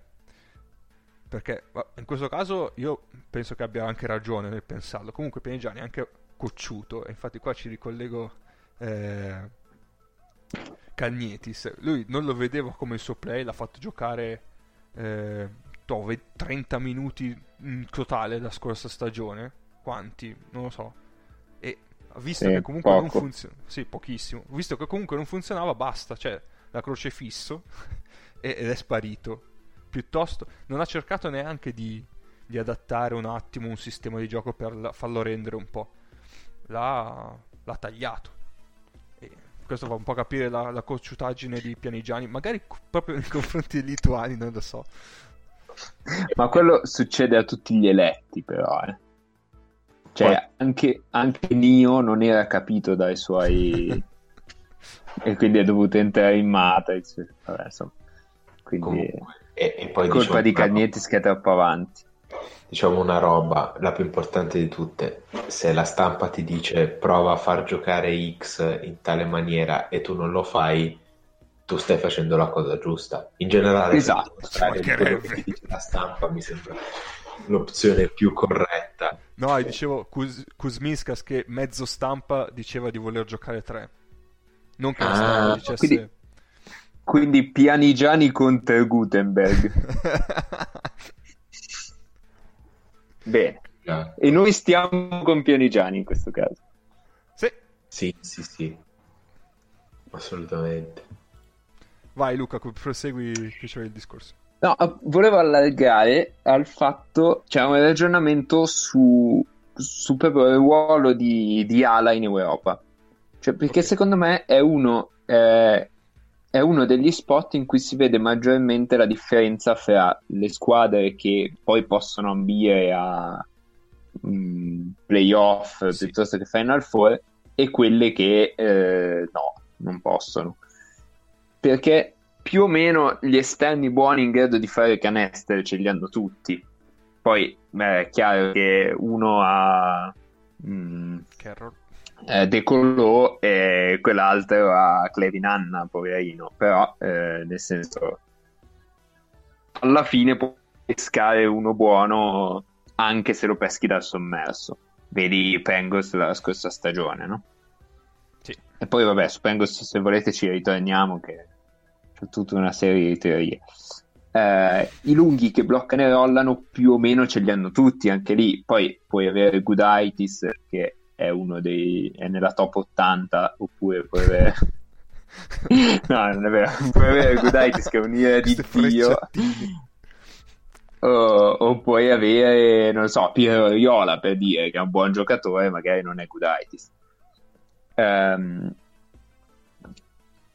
Perché in questo caso io penso che abbia anche ragione nel pensarlo. Comunque Pianigiani è anche cocciuto, e infatti qua ci ricollego eh, Cagnetis. Lui non lo vedeva come il suo play, l'ha fatto giocare eh, 30 minuti in totale la scorsa stagione. Quanti? Non lo so. E visto sì, che comunque poco. non funziona, sì, pochissimo. Visto che comunque non funzionava, basta. Cioè, la croce fisso ed è sparito. Piuttosto, non ha cercato neanche di, di adattare un attimo un sistema di gioco per la, farlo rendere un po'. L'ha, l'ha tagliato. E questo fa un po' capire la, la cocciutaggine di Pianigiani, magari proprio nei confronti dei lituani, non lo so. Ma quello succede a tutti gli eletti, però. Eh. Cioè, Poi... anche, anche Nio non era capito dai suoi... e quindi è dovuto entrare in Matrix. Vabbè, insomma. Quindi Comunque, e, e poi colpa diciamo, di Cagnetti che è troppo avanti diciamo una roba, la più importante di tutte, se la stampa ti dice prova a far giocare X in tale maniera e tu non lo fai, tu stai facendo la cosa giusta. In generale, esatto, quello che dice la stampa mi sembra l'opzione più corretta. No, dicevo Kuz- Kuzmiskas che mezzo stampa diceva di voler giocare 3. Non che la stampa ah, dicesse... Quindi, quindi Pianigiani contro Gutenberg. Bene. Ah. E noi stiamo con Pianigiani in questo caso. Sì. Sì, sì, sì. Assolutamente. Vai Luca, prosegui che c'è il discorso. No, volevo allargare al fatto, c'è cioè un ragionamento su, su proprio il ruolo di, di Ala in Europa. Cioè, perché okay. secondo me è uno, eh, è uno degli spot in cui si vede maggiormente la differenza fra le squadre che poi possono ambire a um, playoff sì. piuttosto che Final Four e quelle che eh, no, non possono. Perché più o meno gli esterni buoni in grado di fare canestro ce li hanno tutti. Poi beh, è chiaro che uno ha... Mm, Carroll eh, decollò e quell'altro a Clevinanna, poverino, però eh, nel senso alla fine puoi pescare uno buono anche se lo peschi dal sommerso. Vedi Pengos la scorsa stagione, no? Sì. E poi vabbè, su Pengos se volete ci ritorniamo che c'è tutta una serie di teorie. Eh, I lunghi che bloccano e rollano più o meno ce li hanno tutti anche lì. Poi puoi avere Gudaitis che è uno dei è nella top 80 oppure puoi avere no non è vero puoi avere Gudaitis che è un'ira di Dio. o, o, puoi avere non so Piero Riola per dire che è un buon giocatore magari non è Gudaitis. Um,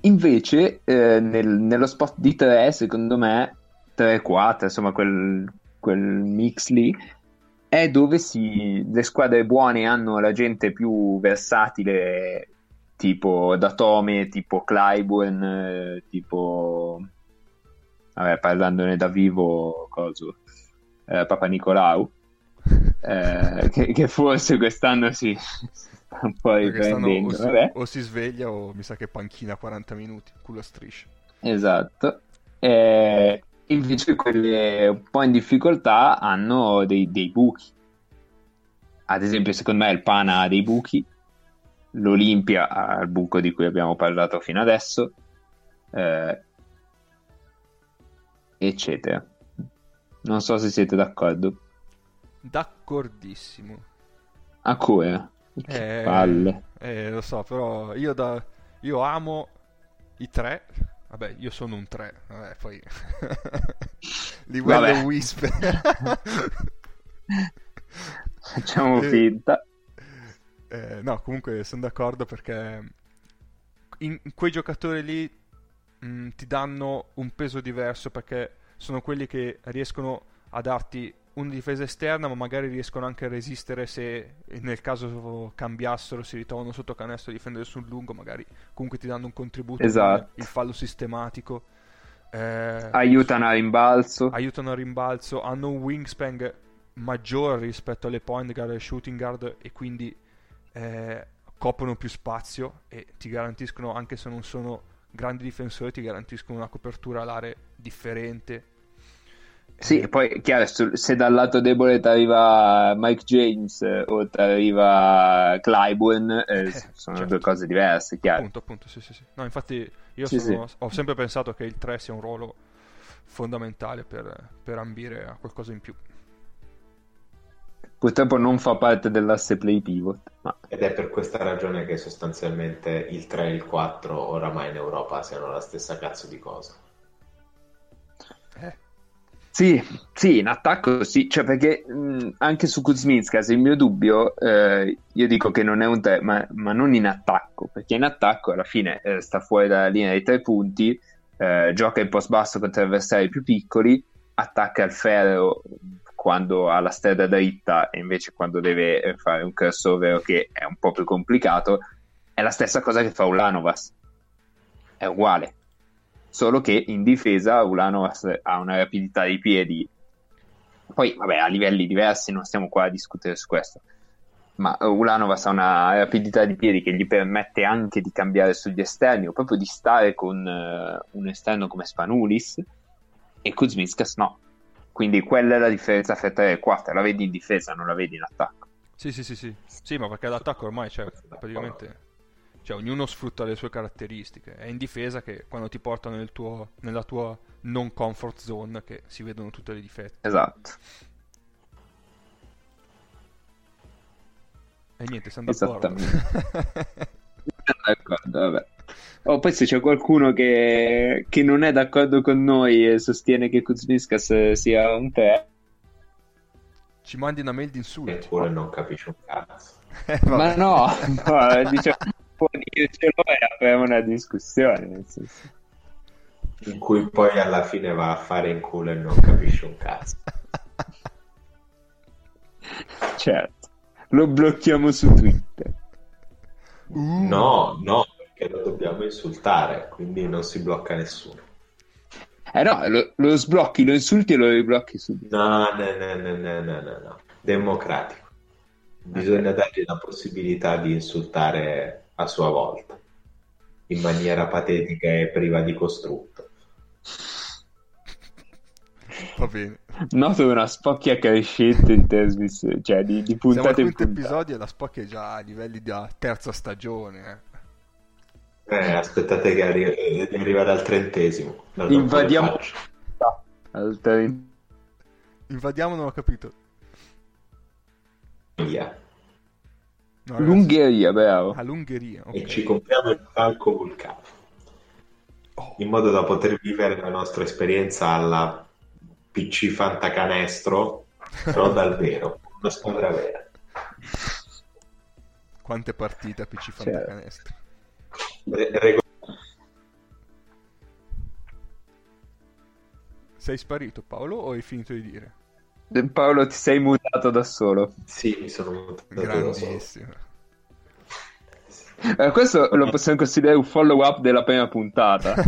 invece eh, nel, nello spot di 3 secondo me 3-4 insomma quel, quel mix lì è dove si, le squadre buone hanno la gente più versatile, tipo Datome, tipo Clyburn, tipo... Vabbè, parlandone da vivo, coso. eh, Papa Nicolau, eh, che, che, forse quest'anno si, si sta un po' riprendendo. O si, o si, sveglia o mi sa che panchina 40 minuti, culo striscia. Esatto. Eh, invece quelle un po' in difficoltà hanno dei, dei buchi. Ad esempio, secondo me il Pana ha dei buchi, l'Olimpia ha il buco di cui abbiamo parlato fino adesso, eh, eccetera. Non so se siete d'accordo. D'accordissimo. A come? Che eh, palle. Eh, lo so, però io, da, io amo i tre. Vabbè, io sono un 3. Vabbè, poi... Livello Vabbè. Wisp. Facciamo finta. Eh, no, comunque sono d'accordo perché in, in quei giocatori lì mh, mm, ti danno un peso diverso perché sono quelli che riescono a darti una difesa esterna, ma magari riescono anche a resistere se nel caso cambiassero, si ritrovano sotto canestro a difendere sul lungo, magari comunque ti danno un contributo. Esatto. Il fallo sistematico. Eh, aiutano a rimbalzo. Aiutano a rimbalzo, hanno un wingspan maggiore rispetto alle point guard e shooting guard e quindi eh, coprono più spazio e ti garantiscono, anche se non sono grandi difensori, ti garantiscono una copertura all'area differente sì, poi chiaro, se dal lato debole ti arriva Mike James eh, o ti arriva Clyburn, eh, eh, sono certo. due cose diverse, chiaro. Appunto, appunto, sì, sì, sì. No, infatti io sì, sono, sì. ho sempre pensato che il 3 sia un ruolo fondamentale per, per ambire a qualcosa in più. Purtroppo non fa parte dell'asse play pivot. Ma... Ed è per questa ragione che sostanzialmente il 3 e il 4 oramai in Europa siano la stessa cazzo di cosa. Sì, sì, in attacco sì, cioè perché mh, anche su Kuzminskas il mio dubbio, eh, io dico che non è un 3, ma, ma, non in attacco, perché in attacco alla fine eh, sta fuori dalla linea dei tre punti, eh, gioca in post basso contro avversari più piccoli, attacca il ferro quando ha la strada dritta e invece quando deve eh, fare un crossover che è un po' più complicato, è la stessa cosa che fa Ulanovas, è uguale solo che in difesa Ulanovas ha una rapidità di piedi. Poi vabbè a livelli diversi non stiamo qua a discutere su questo. Ma Ulanovas ha una rapidità di piedi che gli permette anche di cambiare sugli esterni o proprio di stare con uh, un esterno come Spanulis e Kuzminskas no. Quindi quella è la differenza fra 3 e 4 la vedi in difesa non la vedi in attacco. Sì sì sì sì, sì ma perché l'attacco ormai c'è praticamente cioè, ognuno sfrutta le sue caratteristiche. È in difesa che quando ti portano nel tuo, nella tua non comfort zone che si vedono tutte le difetti. Esatto. E niente, siamo d'accordo. d'accordo, vabbè. Oh, poi se c'è qualcuno che, che, non è d'accordo con noi e sostiene che Kuzmiskas sia un te, ci mandi una mail di insulti. Eppure non capisci un cazzo. Eh, Ma no, no diciamo, dircelo e apriamo una discussione. In cui poi alla fine va a fare in culo e non capisce un cazzo. certo, lo blocchiamo su Twitter. Uh. No, no, perché lo dobbiamo insultare, quindi non si blocca nessuno. Eh no, lo, lo sblocchi, lo insulti e lo riblocchi subito. No, no, no, no, no, no, no, no. democratico. Bisogna okay. dargli la possibilità di insultare a sua volta, in maniera patetica e priva di costrutto. Va bene. Noto una spocchia crescente in trasmissione, cioè di, di puntate in puntate. episodio e la spocchia è già a livelli di terza stagione. Eh. eh aspettate che arri- eh, arriva dal trentesimo. Invadiamo... Al Invadiamo, non ho capito. Via. No, L'Ungheria, bravo. Ah, l'Ungheria, okay. E ci compriamo il palco vulcano. Oh. In modo da poter vivere la nostra esperienza alla PC Fantacanestro, però dal vero, una squadra vera. Quante partite a PC Fantacanestro? Re- Sei sparito Paolo o hai finito di dire? Paolo, ti sei mutato da solo. Sì, mi sono mutato Grandissimo. Eh, questo lo possiamo considerare un follow up della prima puntata.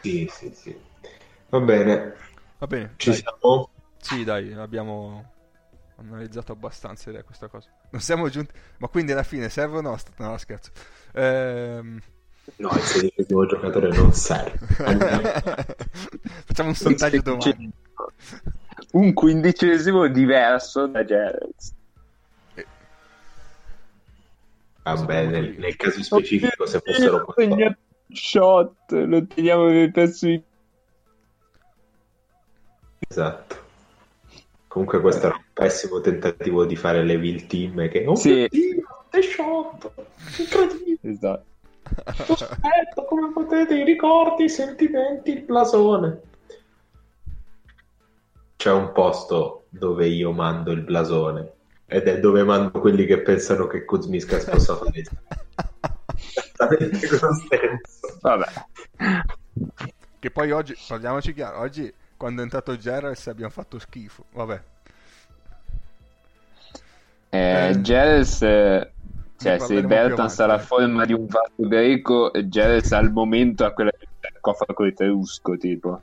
sì, sì, sì. Va bene, Va bene, ci dai. siamo? Sì, dai, abbiamo analizzato abbastanza questa cosa. Non siamo giunti... Ma quindi alla fine serve o no? sta- No, scherzo. Ehm... No, il sedicesimo giocatore non serve. Facciamo un sondaggio domani. Un quindicesimo diverso da Gerrits. Vabbè, nel, nel caso specifico, se fossero Segna shot, lo teniamo nel pezzo di... Esatto. Comunque questo era un pessimo tentativo di fare le Vil Team che... Oh Sì. mio Dio, The Shot! Incredibile! Esatto. Aspetta, come potete, i ricordi, i sentimenti, il blasone. C'è un posto dove io mando il blasone ed è dove mando quelli che pensano che Kuzmiskas possa fare esattamente lo stesso. Vabbè. Che poi oggi, parliamoci chiaro, oggi quando è entrato Gerrals abbiamo fatto schifo. Vabbè. Eh, Eh, eh, cioè, se la dai. forma di un vaso greco, Gerrits al momento ha quella del sarcofago etrusco, tipo.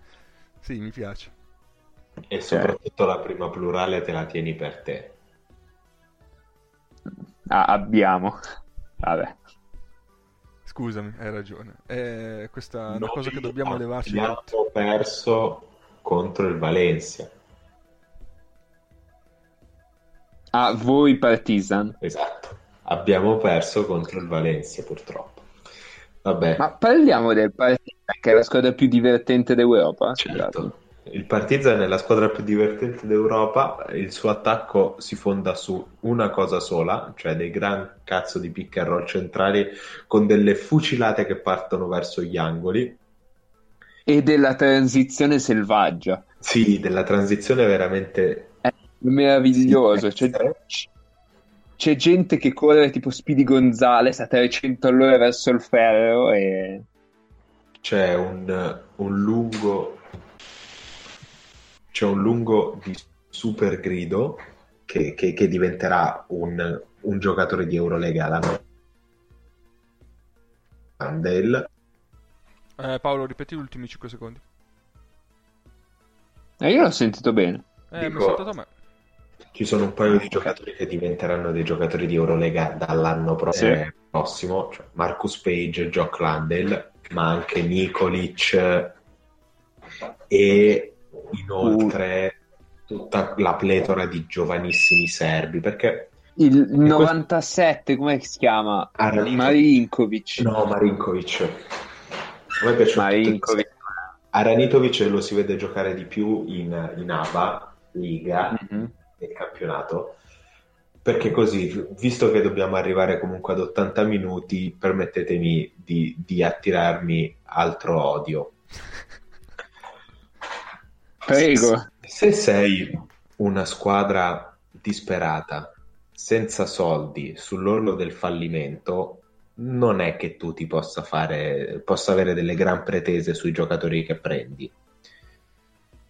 Sì, mi piace. E soprattutto la prima plurale te la tieni per te. Ah, abbiamo. Vabbè. Scusami, hai ragione. Eh, questa è una cosa che dobbiamo levarci. Abbiamo perso contro il Valencia. Ah, voi Partizan. Esatto. Abbiamo perso contro il Valencia, purtroppo. Vabbè, Ma parliamo del Partizan, che è la squadra più divertente d'Europa. certo. Il Partizan è la squadra più divertente d'Europa. Il suo attacco si fonda su una cosa sola, cioè dei gran cazzo di pick and roll centrali con delle fucilate che partono verso gli angoli. E della transizione selvaggia. Sì, della transizione veramente Meraviglioso. Sì, C'è, c'è gente che corre tipo Speedy Gonzales a 300 all'ora verso il ferro e... c'è un, un lungo c'è un lungo di super grido che, che- che diventerà un, un giocatore di Eurolega l'anno Andel Eh, Paolo, ripeti gli ultimi 5 secondi. Eh, io l'ho sentito bene. Eh, mi Dico- è saltato a me. Ci sono un paio di giocatori che diventeranno dei giocatori di Eurolega dall'anno pro- Sì. eh, prossimo cioè Marcus Page, Jock Landel ma anche Nikolic e inoltre tutta la pletora di giovanissimi serbi perché Il questo- 97, come si chiama? Aranito- Marinkovic. No, Marinkovic. A me piace Marinkovic. Aranitovic lo si vede giocare di più in, in ABA, Liga, Mhm. Nel campionato, perché così, visto che dobbiamo arrivare comunque ad 80 minuti, permettetemi di, di attirarmi altro odio. Prego. Se sei una squadra disperata, senza soldi, sull'orlo del fallimento, non è che tu ti possa fare, possa avere delle gran pretese sui giocatori che prendi.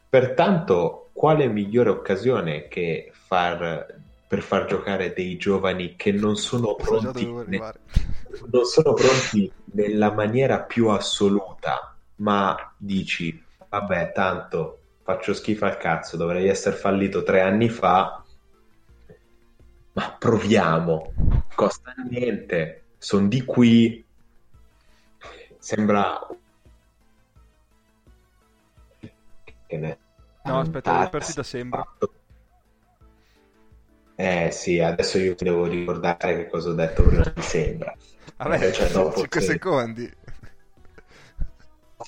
Pertanto, quale migliore occasione che far, per far giocare dei giovani che non sono pronti, ne- non sono pronti nella maniera più assoluta, ma dici, vabbè, tanto faccio schifo al cazzo, dovrei essere fallito tre anni fa, ma proviamo, costa niente, sono di qui, sembra... Che ne- No, aspetta, Ah, partita sembra. Eh sì, adesso io devo ricordare che cosa ho detto prima, mi sembra. Vabbè, Eh, cioè, dopo 5 che- secondi.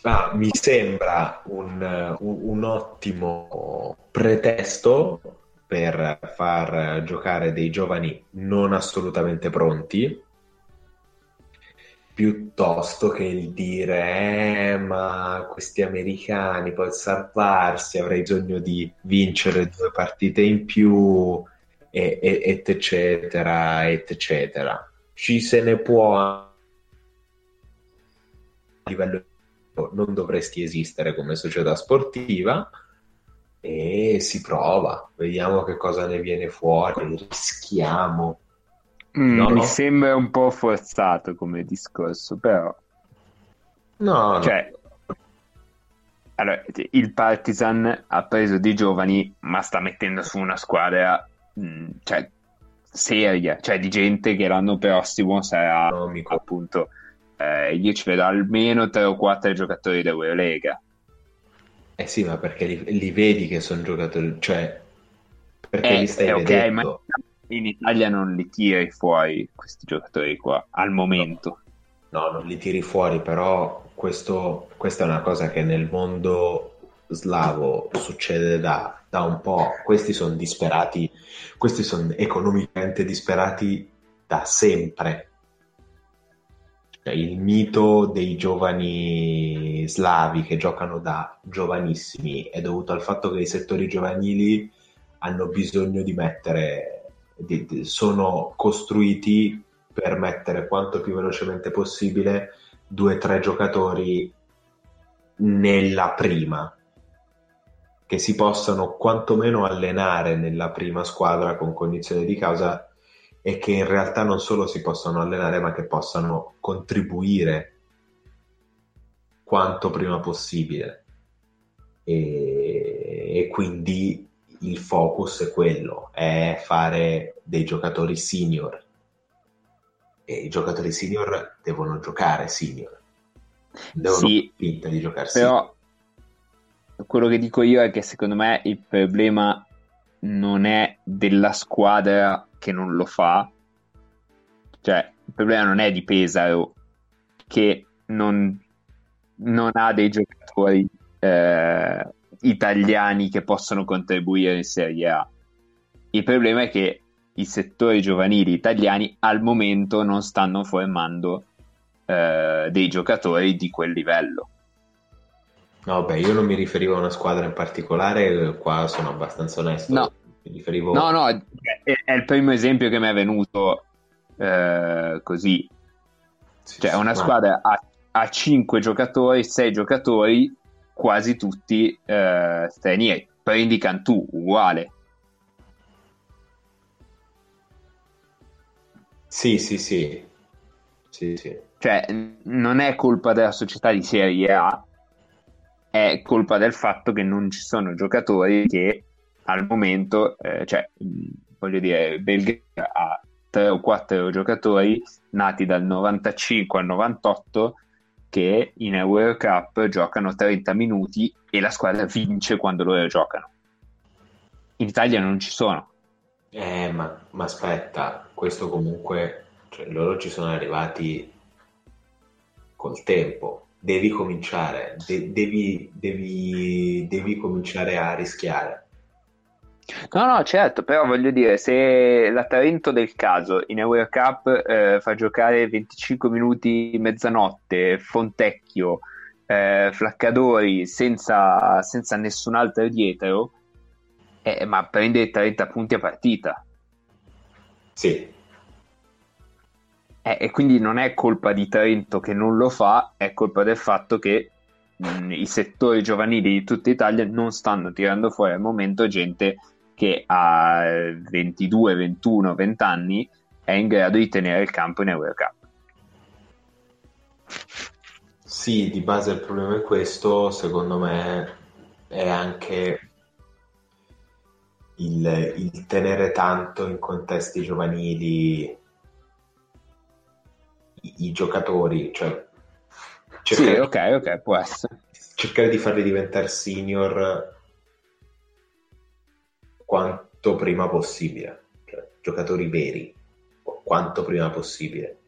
Ah, mi sembra un, un- un ottimo pretesto per far giocare dei giovani non assolutamente pronti, piuttosto che il dire, eh, ma questi americani per salvarsi avrei bisogno di vincere due partite in più, et eccetera, et eccetera. Ci se ne può a livello non dovresti esistere come società sportiva e si prova, vediamo che cosa ne viene fuori, rischiamo. Mm, No, mi no. sembra un po' forzato come discorso, però... No, no. Cioè, allora, il Partizan ha preso dei giovani, ma sta mettendo su una squadra mh, cioè, seria, cioè di gente che l'anno prossimo sarà Economico. appunto. Eh, io ci vedo almeno 3 o 4 giocatori d'Eurolega. Eh sì, ma perché li, li vedi che sono giocatori, cioè perché eh, li stai eh, vedendo. Okay, ma in Italia non li tiri fuori questi giocatori qua al momento. No, no non li tiri fuori, però questo, questa è una cosa che nel mondo slavo succede da, da un po'. Questi sono disperati, questi sono economicamente disperati da sempre. Cioè, il mito dei giovani slavi che giocano da giovanissimi è dovuto al fatto che i settori giovanili hanno bisogno di mettere, di, di, sono costruiti per mettere quanto più velocemente possibile due o tre giocatori nella prima che si possano quantomeno allenare nella prima squadra con cognizione di causa e che in realtà non solo si possano allenare ma che possano contribuire quanto prima possibile. E, e quindi il focus è quello, è fare dei giocatori senior. E i giocatori senior devono giocare senior, devono sì, finta di giocare però senior. quello che dico io è che secondo me il problema non è della squadra che non lo fa, cioè il problema non è di Pesaro che non, non ha dei giocatori eh, italiani che possono contribuire in Serie A. Il problema è che i settori giovanili italiani al momento non stanno formando eh, dei giocatori di quel livello. No, beh, io non mi riferivo a una squadra in particolare, qua sono abbastanza onesto. No, riferivo... no, no, è, è, il primo esempio che mi è venuto eh, così. Sì, cioè, una squadra ha, ha 5 giocatori, 6 giocatori, quasi tutti eh, stranieri. Prendi Cantù, uguale. Sì, sì, sì. sì, sì. Cioè, non è colpa della società di Serie A, è colpa del fatto che non ci sono giocatori che al momento, eh, cioè, voglio dire, Belgrado ha 3 o 4 giocatori nati dal 95 al 98 che in Euro Cup giocano 30 minuti e la squadra vince quando loro giocano. In Italia non ci sono. Eh, ma, ma aspetta, questo comunque, cioè, loro ci sono arrivati col tempo. Devi cominciare, de- devi, devi, devi cominciare a rischiare. No, no, certo, però voglio dire, se la Trento del caso in Euro Cup eh, fa giocare 25 minuti mezzanotte, Fontecchio, eh, Flaccadori senza, senza nessun altro dietro, eh, ma prende 30 punti a partita. Sì. Eh, e quindi non è colpa di Trento che non lo fa, è colpa del fatto che mh, i settori giovanili di tutta Italia non stanno tirando fuori al momento gente che a 22, 21, 20 anni è in grado di tenere il campo in Eurocup. Sì, di base il problema è questo, secondo me è anche il, il tenere tanto in contesti giovanili i, i giocatori, cioè cercare, sì, ok, ok, può essere. Cercare di farli diventare senior quanto prima possibile, cioè, giocatori veri, quanto prima possibile.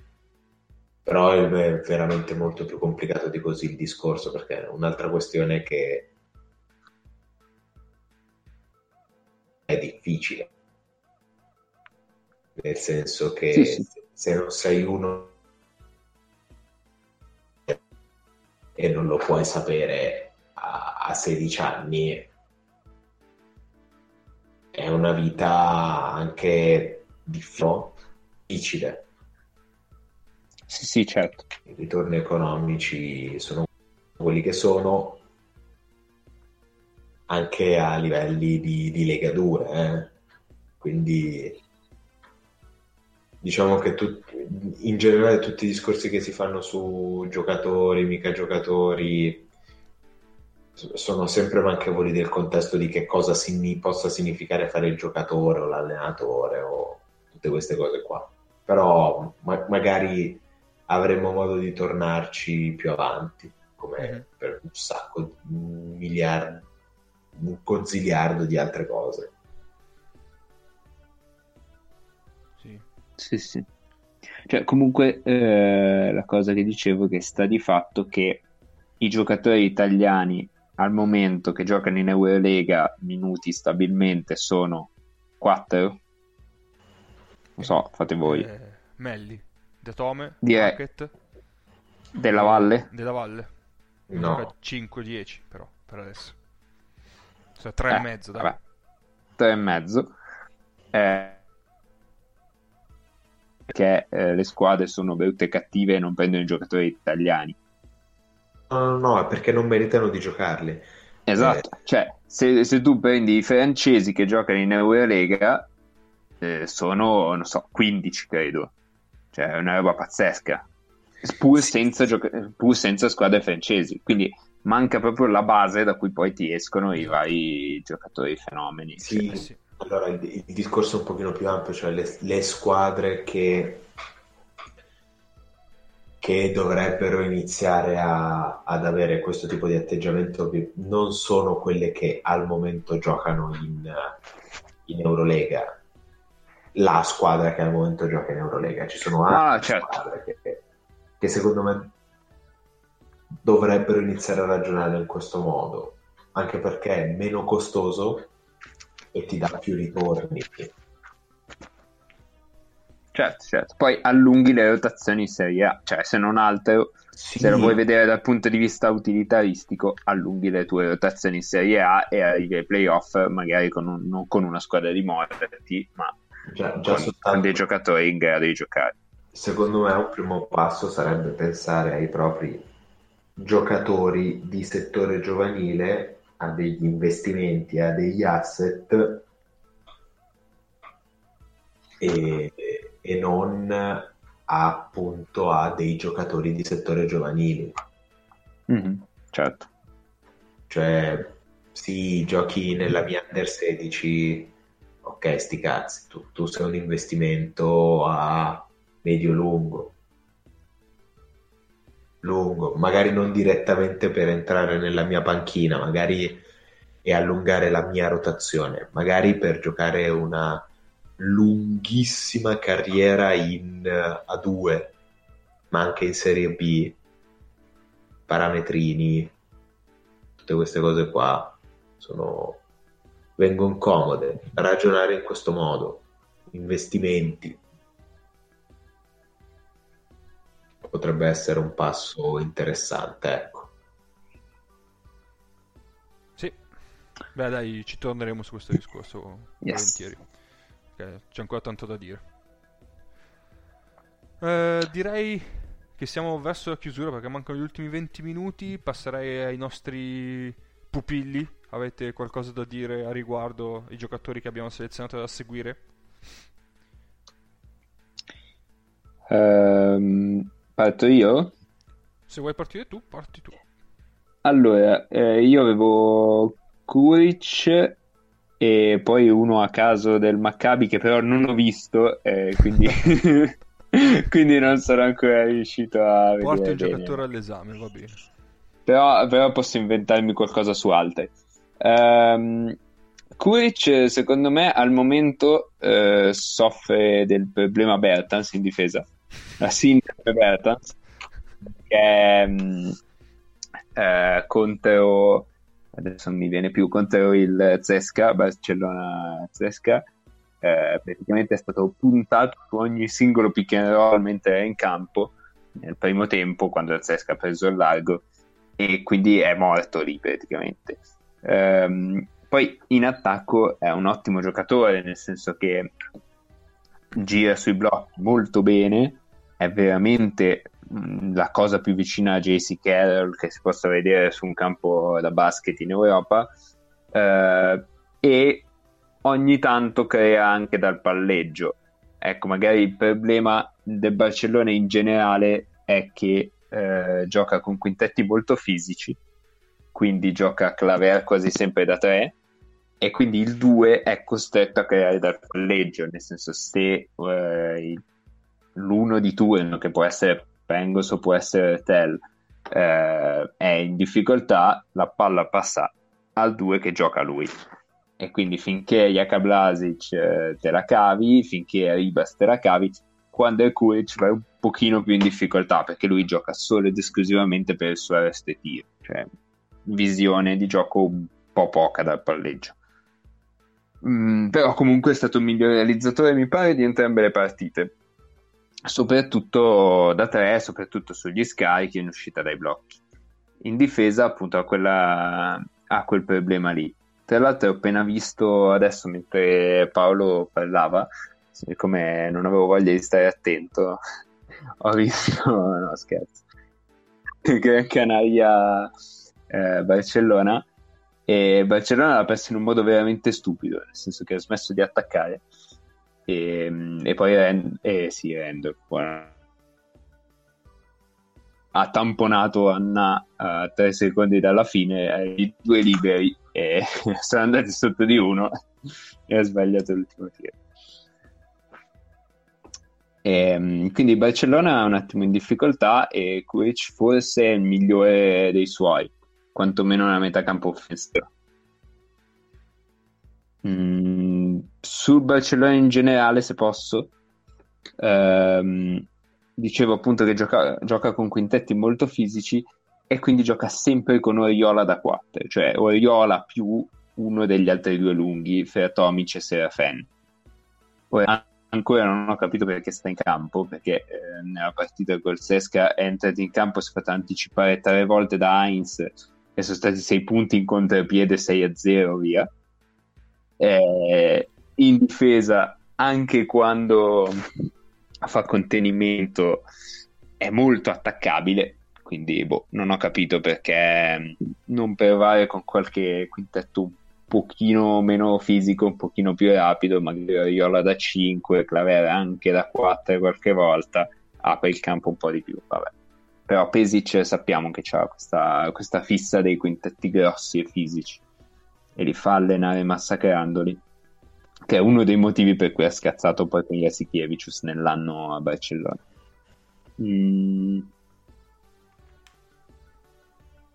Però è veramente molto più complicato di così il discorso, perché un'altra questione è che è difficile. Nel senso che sì, sì. se non sei uno e non lo puoi sapere a, a 16 anni, è una vita anche difficile. Sì, sì, certo. I ritorni economici sono quelli che sono anche a livelli di, di legature, eh? quindi diciamo che tu, in generale tutti i discorsi che si fanno su giocatori, mica giocatori, sono sempre manchevoli del contesto di che cosa signi- possa significare fare il giocatore o l'allenatore o tutte queste cose qua. Però ma- magari avremo modo di tornarci più avanti, come mm-hmm. per un sacco, un miliardo, un consigliardo di altre cose. Sì, sì. sì. Cioè, comunque eh, la cosa che dicevo è che sta di fatto che i giocatori italiani al momento che giocano in Eurolega minuti stabilmente sono 4 non so, fate voi. Eh, Melli, De Tome, Direi... Packet della Valle? Della Valle. No. 5-10 però per adesso. Cioè 3 eh, e mezzo dai. 3 e mezzo. Eh, perché eh, le squadre sono brutte e cattive e non prendono i giocatori italiani No, no, no, è perché non meritano di giocarli. Esatto, eh. cioè se, se, tu prendi i francesi che giocano in Eurolega eh, sono, non so, 15 credo, cioè è una roba pazzesca, pur, sì. senza, gioca- pur senza squadre francesi, quindi manca proprio la base da cui poi ti escono i vari giocatori fenomeni. Sì, cioè, sì. allora il, il, discorso è un pochino più ampio, cioè le, le squadre che che dovrebbero iniziare a, ad avere questo tipo di atteggiamento non sono quelle che al momento giocano in, in Eurolega. La squadra che al momento gioca in Eurolega. Ci sono altre ah, certo. squadre che, che secondo me dovrebbero iniziare a ragionare in questo modo. Anche perché è meno costoso e ti dà più ritorni Certo, certo. Poi allunghi le rotazioni in Serie A, cioè se non altro, sì. se lo vuoi vedere dal punto di vista utilitaristico, allunghi le tue rotazioni in Serie A e arrivi ai playoff magari con un, non con una squadra di morti, ma già, già con, soltanto... con dei giocatori in grado di giocare. Secondo me un primo passo sarebbe pensare ai propri giocatori di settore giovanile, a degli investimenti, a degli asset e e non appunto a dei giocatori di settore giovanile. Mm-hmm, certo. Cioè, sì, giochi nella mia under 16, ok, sti cazzi, tu, tu sei un investimento a medio-lungo. Lungo, magari non direttamente per entrare nella mia panchina, magari e allungare la mia rotazione, magari per giocare una lunghissima carriera in A2, ma anche in Serie B, parametrini, tutte queste cose qua sono... vengono comode. Ragionare in questo modo, investimenti, potrebbe essere un passo interessante, ecco. Sì, beh dai, ci torneremo su questo discorso yes. volentieri che c'è ancora tanto da dire. Eh, direi che siamo verso la chiusura perché mancano gli ultimi 20 minuti. Passerei ai nostri pupilli. Avete qualcosa da dire a riguardo i giocatori che abbiamo selezionato da seguire? Um, parto io? Se vuoi partire tu, parti tu. Allora, eh, io avevo Kuric e poi uno a caso del Maccabi che però non ho visto, eh, quindi... quindi non sono ancora riuscito a vedere. Porti il giocatore all'esame, va bene. Però, però posso inventarmi qualcosa su altre. Um, Kuric, secondo me, al momento uh, soffre del problema Bertans in difesa. La sindrome Bertans, che um, uh, contro adesso mi viene più contro il Zesca, Barcellona Zesca, eh, praticamente è stato puntato su ogni singolo pick and roll mentre era in campo nel primo tempo quando il Zesca ha preso il largo e quindi è morto lì praticamente. Um, poi in attacco è un ottimo giocatore nel senso che gira sui blocchi molto bene, è veramente la cosa più vicina a JC Carroll che si possa vedere su un campo da basket in Europa eh, e ogni tanto crea anche dal palleggio. Ecco, magari il problema del Barcellona in generale è che eh, gioca con quintetti molto fisici quindi gioca Claver quasi sempre da 3 e quindi il 2 è costretto a creare dal collegio, nel senso se eh, l'uno di turno, che può essere Pengos o può essere Tel, eh, è in difficoltà, la palla passa al 2 che gioca lui. E quindi finché Jaka Blasic eh, te la cavi, finché Ribas te la cavi, quando è Kuric vai un pochino più in difficoltà perché lui gioca solo ed esclusivamente per il suo RST, cioè visione di gioco un po' poca dal palleggio. Mm, però comunque è stato un miglior realizzatore, mi pare, di entrambe le partite. Soprattutto da tre, soprattutto sugli scarichi in uscita dai blocchi. In difesa, appunto, ha, quella, ha quel problema lì. Tra l'altro, ho appena visto adesso mentre Paolo parlava, siccome non avevo voglia di stare attento, ho visto, no scherzo, Gran Canaria eh, Barcellona e Barcellona l'ha perso in un modo veramente stupido, nel senso che ha smesso di attaccare e, e poi Rend- eh, sì, Rendo ha tamponato Anna a tre secondi dalla fine ai due liberi e sono andati sotto di uno e ha sbagliato l'ultimo tiro. E, ehm, quindi Barcellona è un attimo in difficoltà e Kuric forse è il migliore dei suoi quantomeno nella metà campo offensiva. Mm, sul Barcellona in generale, se posso, ehm, dicevo appunto che gioca, gioca, con quintetti molto fisici e quindi gioca sempre con Oriola da 4, cioè Oriola più uno degli altri due lunghi, Feratomic e Serafen. Ora, ancora non ho capito perché sta in campo, perché eh, nella partita col Sesca è entrato in campo, si è fatto anticipare tre volte da Heinz che sono stati 6 punti in contropiede 6 a 0 via eh, in difesa anche quando fa contenimento è molto attaccabile quindi boh, non ho capito perché non provare con qualche quintetto un pochino meno fisico, un pochino più rapido, magari Ariola da 5, Clavera anche da 4 qualche volta, apre il campo un po' di più, vabbè. Però Pesic sappiamo che ha questa, questa, fissa dei quintetti grossi e fisici e li fa allenare massacrandoli che è uno dei motivi per cui ha scazzato poi con Jasikevicius nell'anno a Barcellona. Mm.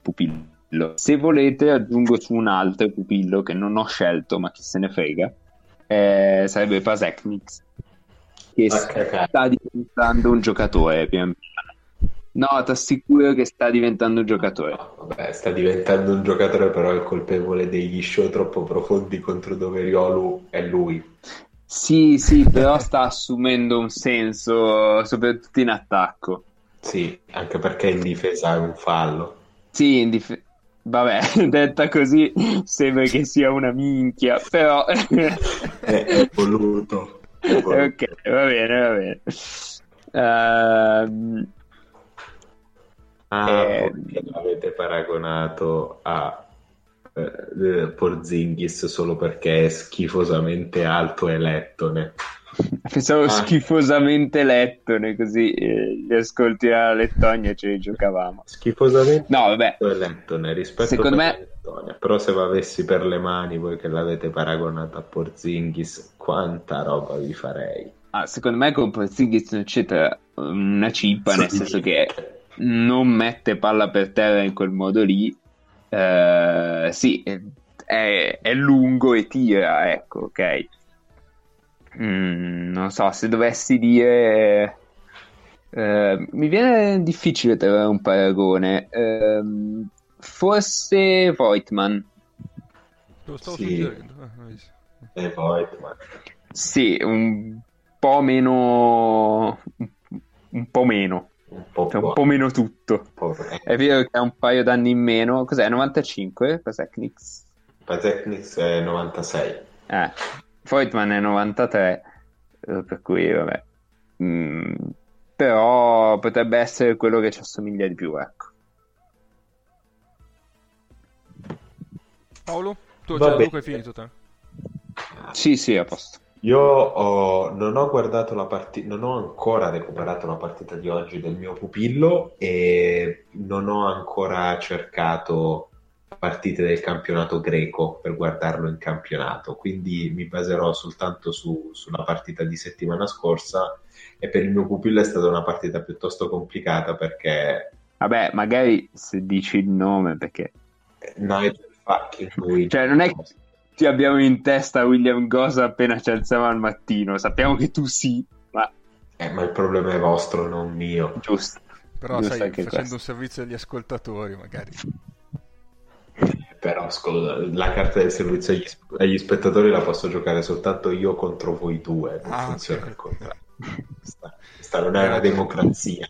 pupillo. Se volete aggiungo su un altro pupillo che non ho scelto ma chi se ne frega eh, sarebbe Pasecnix che sta diventando un giocatore pian piano No, ti assicuro che sta diventando un giocatore. vabbè, sta diventando un giocatore, però il colpevole degli show troppo profondi contro Doveriolu è lui. Sì, sì, però sta assumendo un senso, soprattutto in attacco. Sì, anche perché in difesa è un fallo. Sì, in difesa... Vabbè, detta così sembra che sia una minchia, però... è, è voluto. È voluto. Ok, va bene, va bene. Uh, Ah, eh, l'avete paragonato a eh, Porzingis solo perché è schifosamente alto e lettone. Pensavo ah. schifosamente lettone, così eh, gli ascolti a Lettonia ce li giocavamo. Schifosamente no, vabbè. lettone rispetto Secondo me... Lettonia. Però se avessi per le mani voi che l'avete paragonato a Porzingis, quanta roba vi farei. Ah, secondo me con Porzingis non c'è una cippa, sì. nel senso che non mette palla per terra in quel modo lì. Eh, sì, è, è, lungo e tira, ecco, ok. Mm, non so, se dovessi dire... Eh, mi viene difficile trovare un paragone. Eh, forse Voigtman. Lo stavo sì. suggerendo. Ah, Voigtman. Sì, un po' meno... Un po' meno un po', cioè, un po meno tutto. È vero che ha un paio d'anni in meno. Cos'è? 95? Pasecnix? Pasecnix è 96. Eh, Voigtman è 93, eh, per cui vabbè. Mm, però potrebbe essere quello che ci assomiglia di più, ecco. Paolo? Tu, cioè, Luca, hai finito te? Sì, sì, a posto. Io ho, non ho guardato la partita, non ho ancora recuperato la partita di oggi del mio pupillo e non ho ancora cercato partite del campionato greco per guardarlo in campionato, quindi mi baserò soltanto su, sulla partita di settimana scorsa e per il mio pupillo è stata una partita piuttosto complicata perché... Vabbè, magari se dici il nome perché... Nigel fucking Williams. Cioè non è che ti abbiamo in testa William Gosa appena ci alziamo al mattino, sappiamo che tu sì, ma... Eh, ma il problema è vostro, non mio. Giusto. Però Giusto sai, facendo questo. un servizio agli ascoltatori magari. Però scusa, la carta del servizio agli, agli spettatori la posso giocare soltanto io contro voi due, non Ah, funziona ok. il contrario. Questa, questa non è una democrazia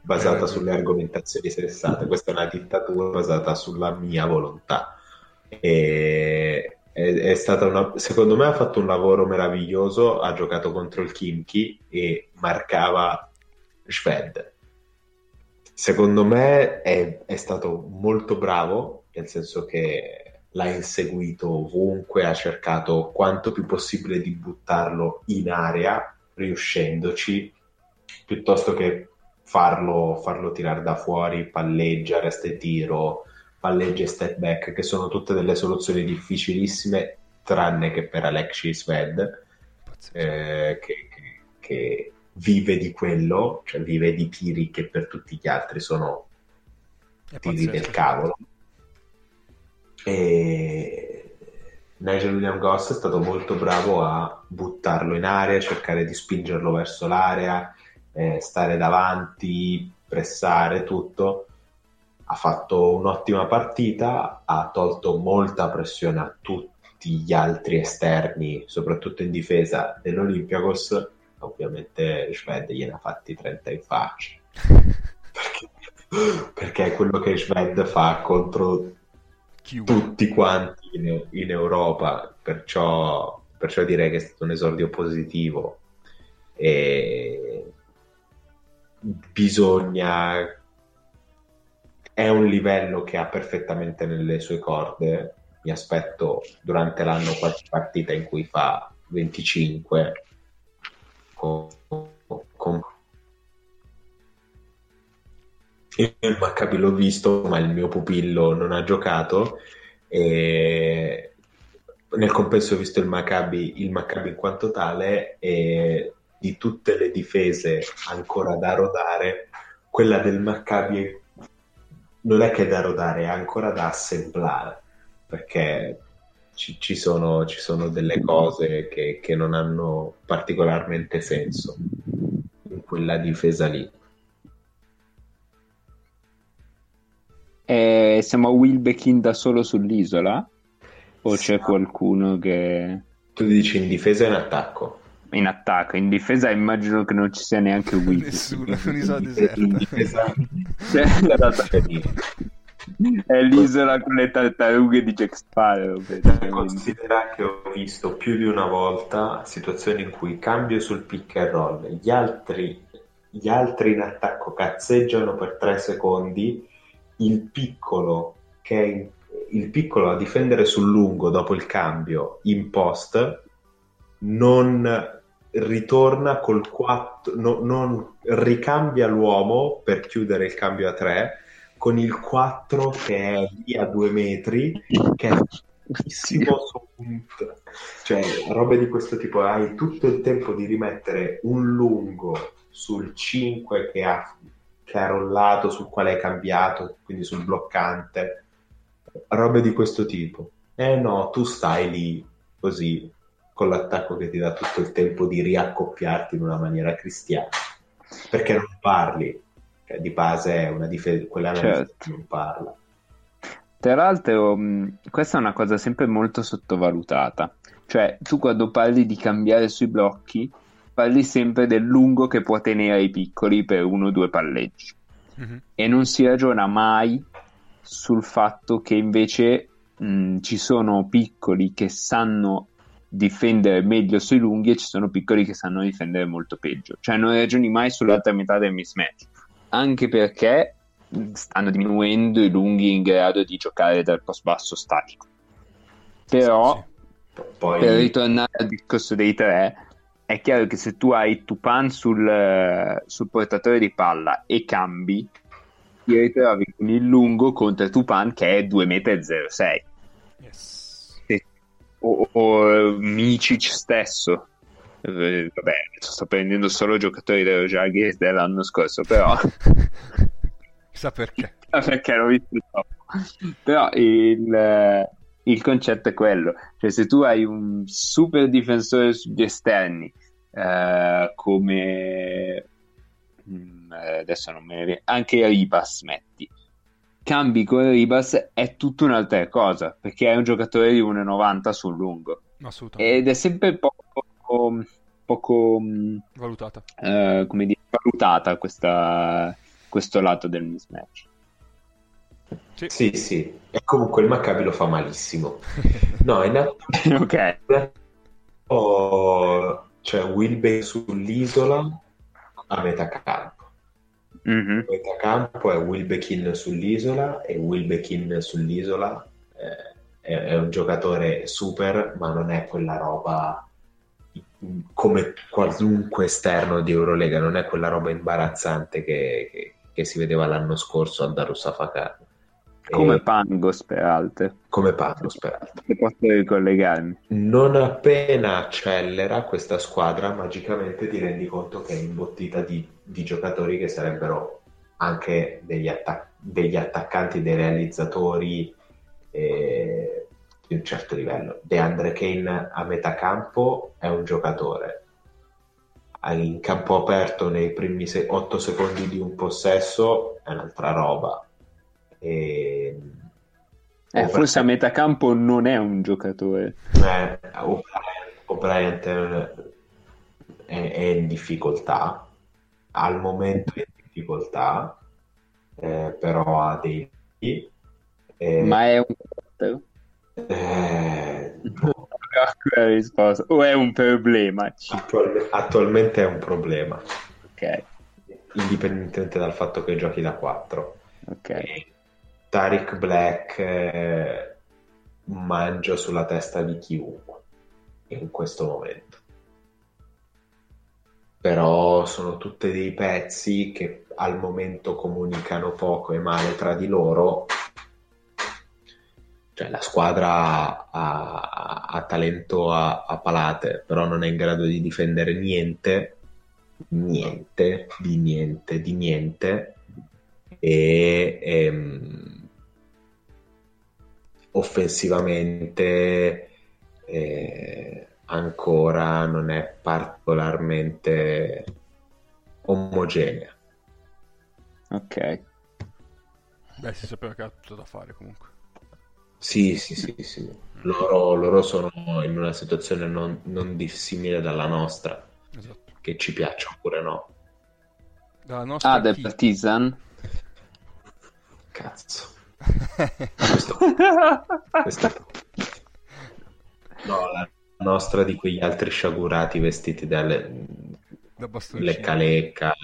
basata Eh, sulle argomentazioni sensate, questa è una dittatura basata sulla mia volontà. E è, è stata una, secondo me ha fatto un lavoro meraviglioso, ha giocato contro il Kimchi e marcava Shved. Secondo me è, è stato molto bravo, nel senso che l'ha inseguito ovunque, ha cercato quanto più possibile di buttarlo in area, riuscendoci, piuttosto che farlo, farlo tirare da fuori, palleggia, resta e tiro, palleggia e step back, che sono tutte delle soluzioni difficilissime, tranne che per Alexi Sved, eh, che, che- che vive di quello, cioè vive di tiri che per tutti gli altri sono È tiri pazzesco. del cavolo. E Nigel William Goss è stato molto bravo a buttarlo in area, cercare di spingerlo verso l'area, eh, stare davanti, pressare tutto. Ha fatto un'ottima partita, ha tolto molta pressione a tutti gli altri esterni, soprattutto in difesa dell'Olympiakos. Ovviamente Schwed gliene ha fatti 30 in faccia perché, perché è quello che Schwed fa contro Chiunque. tutti quanti in, in Europa, perciò, perciò direi che è stato un esordio positivo e bisogna è un livello che ha perfettamente nelle sue corde mi aspetto durante l'anno qualche partita in cui fa 25 con, con... Il Maccabi l'ho visto, ma il mio pupillo non ha giocato. E nel compenso ho visto il Maccabi, il Maccabi in quanto tale e di tutte le difese ancora da rodare, quella del Maccabi non è che è da rodare, è ancora da assemblare, perché ci, ci sono, ci sono delle cose che, che non hanno particolarmente senso in quella difesa lì. E siamo a Wilbekin da solo sull'isola? O c'è qualcuno che... Tu dici in difesa e in attacco? In attacco, in difesa immagino che non ci sia neanche Wilbekin. Nessuno, è un'isola In deserta. difesa Cioè, c'è di- è l'isola con le tartarughe di Jack Sparrow. praticamente. Considera che ho visto più di una volta situazioni in cui cambio sul pick and roll, gli altri, gli altri in attacco cazzeggiano per tre secondi, il piccolo che è in- il piccolo a difendere sul lungo dopo il cambio in post non ritorna col 4, no- non ricambia l'uomo per chiudere il cambio a 3 con il 4 che è lì a due metri che è fighissimo su un- cioè robe di questo tipo hai tutto il tempo di rimettere un lungo sul 5 che ha, che ha rollato sul quale hai cambiato quindi sul bloccante robe di questo tipo. Eh no tu stai lì così con l'attacco che ti dà tutto il tempo di riaccoppiarti in una maniera cristiana perché non parli Cioè, di base è una difesa quella Certo. che non parla Tra l'altro, mh, questa è una cosa sempre molto sottovalutata. Cioè, tu quando parli di cambiare sui blocchi, parli sempre del lungo che può tenere i piccoli per uno o due palleggi. Mhm. E non si ragiona mai sul fatto che invece mh, ci sono piccoli che sanno difendere meglio sui lunghi e ci sono piccoli che sanno difendere molto peggio. Cioè, non ragioni mai sull'altra metà del mismatch. Anche perché stanno diminuendo i lunghi in grado di giocare dal post basso statico. Però, Sì, poi per ritornare al discorso dei tre, è chiaro che se tu hai Tupan sul, sul portatore di palla e cambi, ti ritrovi con il lungo contro Tupan che è 2,06 m. Yes. O, o Micic stesso. Eh, Vabbè, sto prendendo solo giocatori dello Jaguars dell'anno scorso, però Chissà perché. perché l'ho visto troppo. Però il, eh, il concetto è quello, cioè se tu hai un super difensore sugli esterni eh, come mm, eh, adesso non me ne viene, anche Ribas metti, cambi con Ribas è tutta un'altra cosa, perché è un giocatore di 1,90 sul lungo Assolutamente. ed è sempre poco, poco mm, Valutata. eh, come dire, valutata questa, questo lato del mismatch. Sì. Sì, sì. E comunque il Maccabi lo fa malissimo. No, in ok. atto c'è Wilbe sull'isola a metà campo. Mhm. A metà campo è Wilbekin sull'isola e Wilbekin sull'isola eh, è, è un giocatore super, ma non è quella roba come qualunque esterno di Eurolega, non è quella roba imbarazzante che, che- che si vedeva l'anno scorso a Darussafacar. Come Pangos, peraltro. come Pavlos, peraltro. Se posso ricollegarmi. Non appena accelera questa squadra, magicamente ti rendi conto che è imbottita di, di giocatori che sarebbero anche degli, attac- degli attaccanti, dei realizzatori eh, di un certo livello. DeAndre Kane a metà campo è un giocatore. In campo aperto nei primi 8 secondi di un possesso è un'altra roba. E... Eh, forse a metà campo non è un giocatore. Eh, O'Brien, O'Brien è, è in difficoltà, al momento è in difficoltà, eh, però ha dei... eh, Ma è un quarter? eh, La risposta. O è un problema? attual- attualmente è un problema, Ok, indipendentemente dal fatto che giochi da 4. ok. Tariq Black eh, mangia sulla testa di chiunque in questo momento. Però sono tutti dei pezzi che al momento comunicano poco e male tra di loro. Cioè, la squadra ha, ha talento a, a palate, però non è in grado di difendere niente, niente, di niente, di niente. E ehm, offensivamente eh, ancora non è particolarmente omogenea. Ok. Beh, si sapeva che ha tutto da fare comunque. Sì, sì, sì, sì. Loro, loro sono in una situazione non, non dissimile dalla nostra, Esatto. che ci piaccia oppure no. Dalla nostra Ah, del chi? Partizan? Cazzo. Questo, questo- No, la nostra di quegli altri sciagurati vestiti dalle da lecca lecca.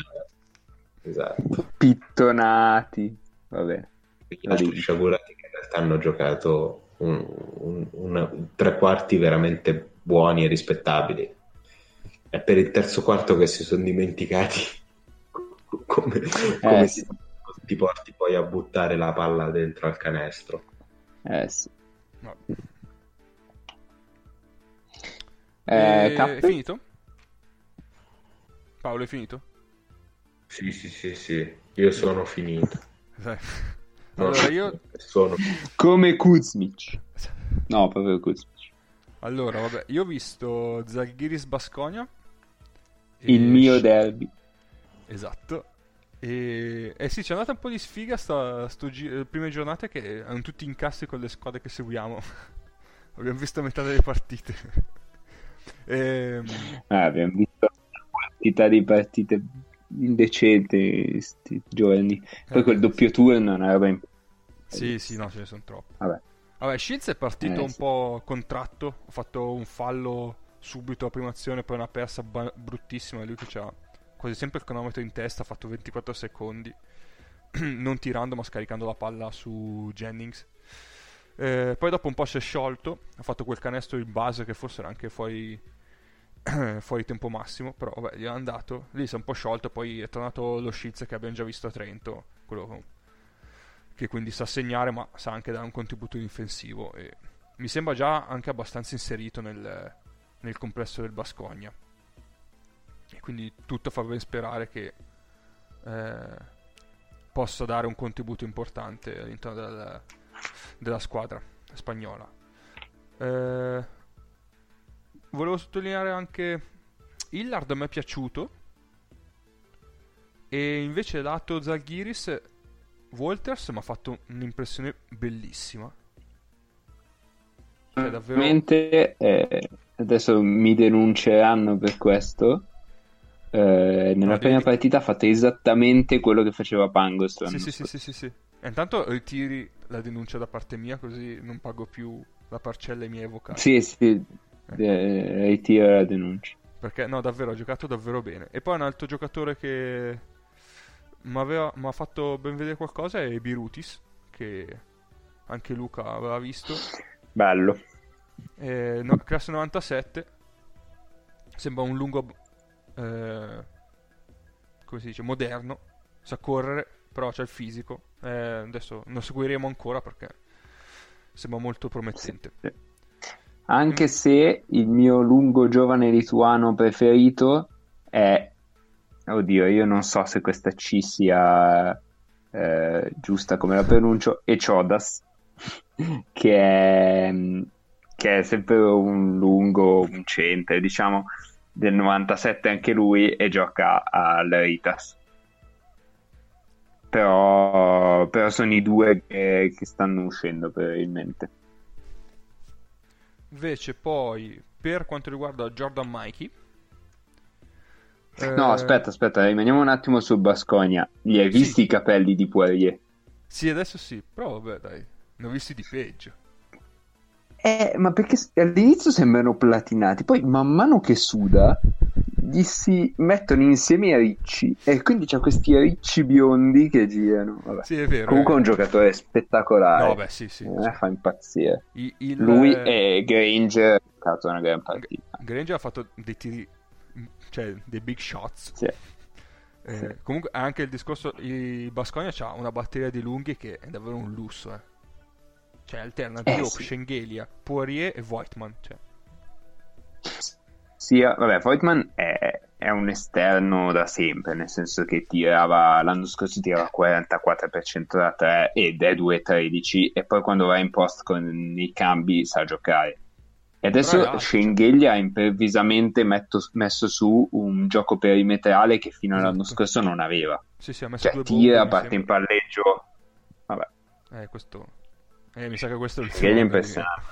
Esatto. Pittonati. Vabbè. Quegli altri sciagurati che in realtà hanno giocato un- un- una- tre quarti veramente buoni e rispettabili. È per il terzo quarto che si sono dimenticati come, come Eh, si- sì. ti porti poi a buttare la palla dentro al canestro. Eh sì. No. Eh, E-? È finito? Paolo, è finito? Sì, sì, sì, sì, io sono finito. Eh. No, Allora io... sono Come Kuzmic. No, proprio Kuzmic. Allora, vabbè, io ho visto Zalgiris Basconia. Il mio derby. Esatto. E eh sì, c'è andata un po' di sfiga sta, sto gi- le prime giornate che hanno tutti incassi con le squadre che seguiamo. Abbiamo visto metà delle partite. Ehm, Ah, abbiamo visto una quantità di partite indecenti questi giorni. Poi Eh, quel doppio turno è una roba in... sì, sì, no, ce ne sono troppe. Vabbè. Vabbè, Shields è partito Eh, un sì. po' contratto. Ha fatto un fallo subito a prima azione, poi una persa ba- bruttissima. Lui che ha quasi sempre il cronometro in testa, ha fatto 24 secondi. non tirando, ma scaricando la palla su Jennings. Eh, poi dopo un po' si è sciolto. Ha fatto quel canestro in base che forse era anche fuori, fuori tempo massimo. Però vabbè, gli è andato. Lì si è un po' sciolto. Poi è tornato lo Shields che abbiamo già visto a Trento. Quello che quindi sa segnare ma sa anche dare un contributo difensivo e mi sembra già anche abbastanza inserito nel, nel complesso del Bascogna e quindi tutto fa ben sperare che eh, possa dare un contributo importante all'interno del, della squadra spagnola. Eh, volevo sottolineare anche Hillard mi è piaciuto e invece lato Zalgiris Walters mi ha fatto un'impressione bellissima. Cioè, davvero... eh, adesso mi denunceranno per questo. Eh, nella no, prima devi... partita ha fatto esattamente quello che faceva Pangos sì sì, sì sì sì intanto ritiri la denuncia da parte mia così non pago più la parcella ai miei avvocati sì sì ecco. eh, ritira la denuncia perché no davvero ha giocato davvero bene e poi un altro giocatore che mi ha fatto ben vedere qualcosa è Birutis, che anche Luca aveva visto. Bello. Eh, no, classe 97. Sembra un lungo... Eh, come si dice? Moderno. Sa correre, però c'è il fisico. Eh, adesso lo seguiremo ancora perché sembra molto promettente. Sì. Anche se il mio lungo giovane lituano preferito è oddio, io non so se questa C sia eh, giusta come la pronuncio, e Chodas, che è, che è sempre un lungo, un centro, diciamo, del 97 anche lui e gioca all'Eritas. Però, però sono i due che, che stanno uscendo probabilmente. Invece poi, per quanto riguarda Jordan Mikey, No, eh, aspetta, aspetta, rimaniamo un attimo su Bascogna. Gli hai visti sì. i capelli di Poirier? Sì, adesso sì, però vabbè, dai, ne ho visti di peggio. Eh, ma perché all'inizio sembrano platinati, poi man mano che suda gli si mettono insieme i ricci e quindi c'ha questi ricci biondi che girano. Vabbè. Sì, è vero. Comunque è un giocatore spettacolare. No, beh, sì, sì. Eh, sì. fa impazzire. I, il... Lui e Granger ha fatto una gran partita. Granger ha fatto dei tiri cioè dei big shots. Sì. Eh, sì. Comunque anche il discorso, il Basconia ha una batteria di lunghi che è davvero un lusso. Eh. Cioè alterna eh, Diop, sì. Schengelia, Poirier e Voigtman. Cioè. Sì, vabbè, Voigtman è, è, un esterno da sempre, nel senso che tirava l'anno scorso tirava 44% da 3 ed è 2-13 e poi quando va in post con i cambi sa giocare e adesso Ragazzi, Schengelia ha improvvisamente metto, messo su un gioco perimetrale che fino esatto. all'anno scorso non aveva. Sì, sì, ha messo cioè, due tira, parte in palleggio. Vabbè. Eh, questo... Eh, mi sa che questo è il Schengelia è impressionante.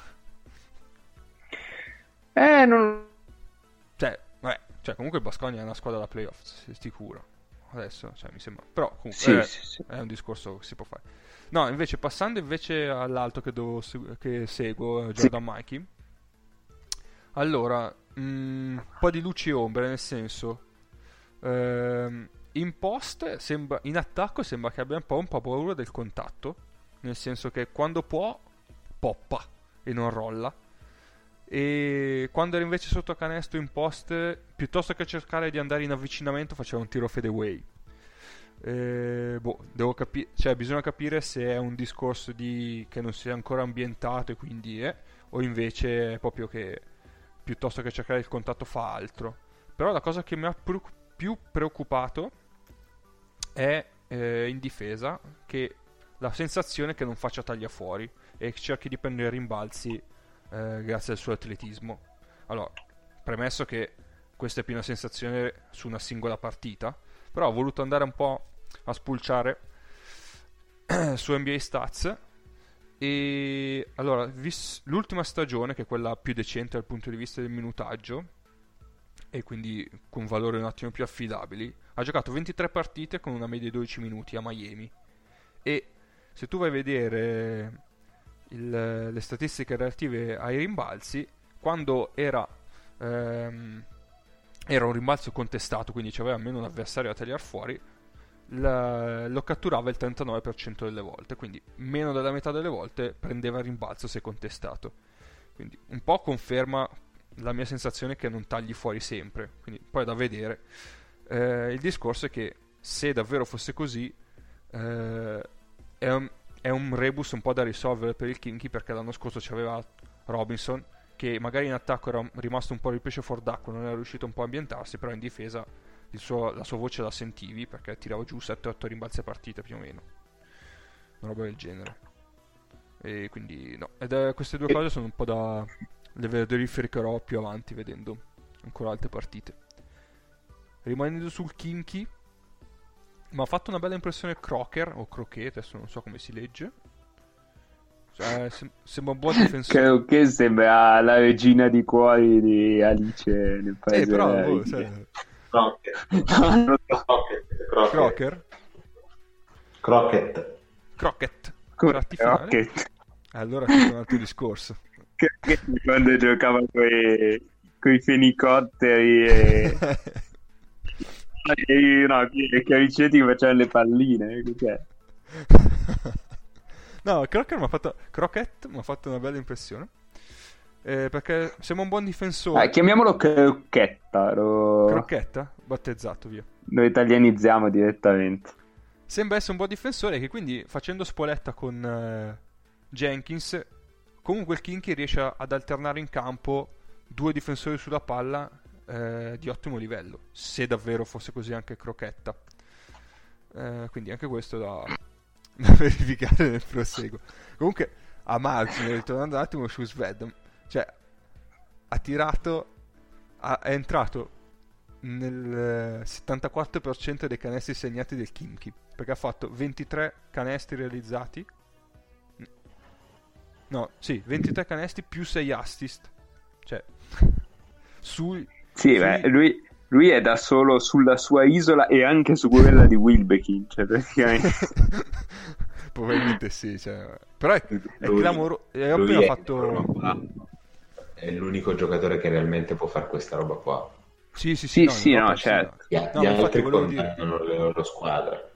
Eh, non... Cioè, comunque il Basconia è una squadra da playoff, sicuro. Adesso, cioè, mi sembra... Però, comunque, sì, è, sì, sì. è un discorso che si può fare. No, invece, passando invece all'altro che, devo, che seguo, Jordan sì. Mikey allora, mm, un po' di luci e ombre, nel senso, ehm, in post, sembra, in attacco sembra che abbia un po', un po' paura del contatto, nel senso che quando può, poppa e non rolla. E quando era invece sotto canestro in post, piuttosto che cercare di andare in avvicinamento, faceva un tiro fadeaway. Eh, boh, devo capire, cioè bisogna capire se è un discorso di che non sia ancora ambientato e quindi è, o invece è proprio che piuttosto che cercare il contatto fa altro. Però la cosa che mi ha pr- più preoccupato è eh, in difesa che la sensazione che non faccia taglia fuori e cerchi di prendere rimbalzi eh, grazie al suo atletismo. Allora, premesso che questa è più una sensazione su una singola partita, però ho voluto andare un po' a spulciare su NBA Stats e allora, vis- l'ultima stagione, che è quella più decente dal punto di vista del minutaggio, e quindi con valori un attimo più affidabili, ha giocato 23 partite con una media di 12 minuti a Miami. E se tu vai a vedere il, le statistiche relative ai rimbalzi, quando era, ehm, era un rimbalzo contestato, quindi c'aveva almeno un avversario da tagliare fuori, la, lo catturava il 39% delle volte, quindi meno della metà delle volte prendeva il rimbalzo se contestato. Quindi un po' conferma la mia sensazione che non tagli fuori sempre, quindi poi è da vedere. Eh, il discorso è che se davvero fosse così, eh, è, un, è, un rebus un po' da risolvere per il Kinky perché l'anno scorso c'aveva Robinson che magari in attacco era rimasto un po' il pesce fuor d'acqua, non era riuscito un po' a ambientarsi, però in difesa suo, la sua voce la sentivi perché tirava giù 7-8 rimbalzi a partita più o meno. Una roba del genere. E quindi no, ed è, queste due cose sono un po' da le verificherò più avanti vedendo ancora altre partite. Rimanendo sul Kinky, mi ha fatto una bella impressione Crocker o Croquet, adesso non so come si legge. Cioè, sem- sembra un buon difensore. Credo che sembra la regina di cuori di Alice nel paese. Eh, però, oh, cioè... Crocker. Crocker. Crocket. Crocket. Crocket. Allora c'è un altro discorso. Quando giocava con i fenicotteri e... e no, i caricetti che facevano le palline. Cos'è? no, Crocker mi ha fatto... Crocket mi ha fatto una bella impressione. Eh, perché sembra un buon difensore. Eh, chiamiamolo crocchetta. Lo... Crocchetta? Battezzato, via. Lo italianizziamo direttamente. Sembra essere un buon difensore che quindi facendo spoletta con eh, Jenkins, comunque il Kinky riesce ad alternare in campo due difensori sulla palla eh, di ottimo livello, se davvero fosse così anche Crocchetta. Eh, quindi anche questo da, da verificare nel proseguo. Comunque, a margine, ritornando un attimo su Sved, cioè, ha tirato, ha, è entrato nel 74% dei canestri segnati del Kimchi, perché ha fatto 23 canestri realizzati. No, sì, 23 canestri più 6 assist. Cioè, sui... Sì, sui... Beh, lui, lui, è da solo sulla sua isola e anche su quella di Wilbekin, cioè praticamente... Probabilmente sì, cioè... però è, è clamoroso. E appena fatto è l'unico giocatore che realmente può fare questa roba qua. Sì, sì, sì, sì, no, no, no certo. Gli, no, gli altri dire... le loro squadre.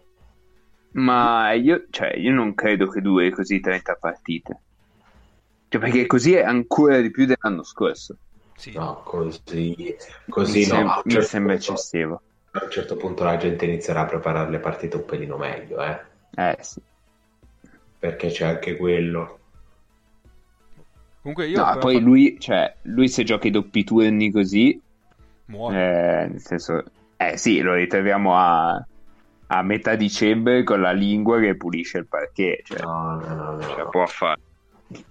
Ma io, cioè, io non credo che duri così 30 partite. Cioè, perché così è ancora di più dell'anno scorso. Sì. No, così, così mi, no, sem- certo mi sembra punto, eccessivo. A un certo punto la gente inizierà a preparare le partite un pelino meglio, eh. Eh, sì. Perché c'è anche quello. Comunque io no, poi fatto... lui, cioè, lui se gioca i doppi turni così, muore. Eh, nel senso, eh sì, lo ritroviamo a, a, metà dicembre con la lingua che pulisce il parquet. Cioè, no, no, no, no. Ce può fare.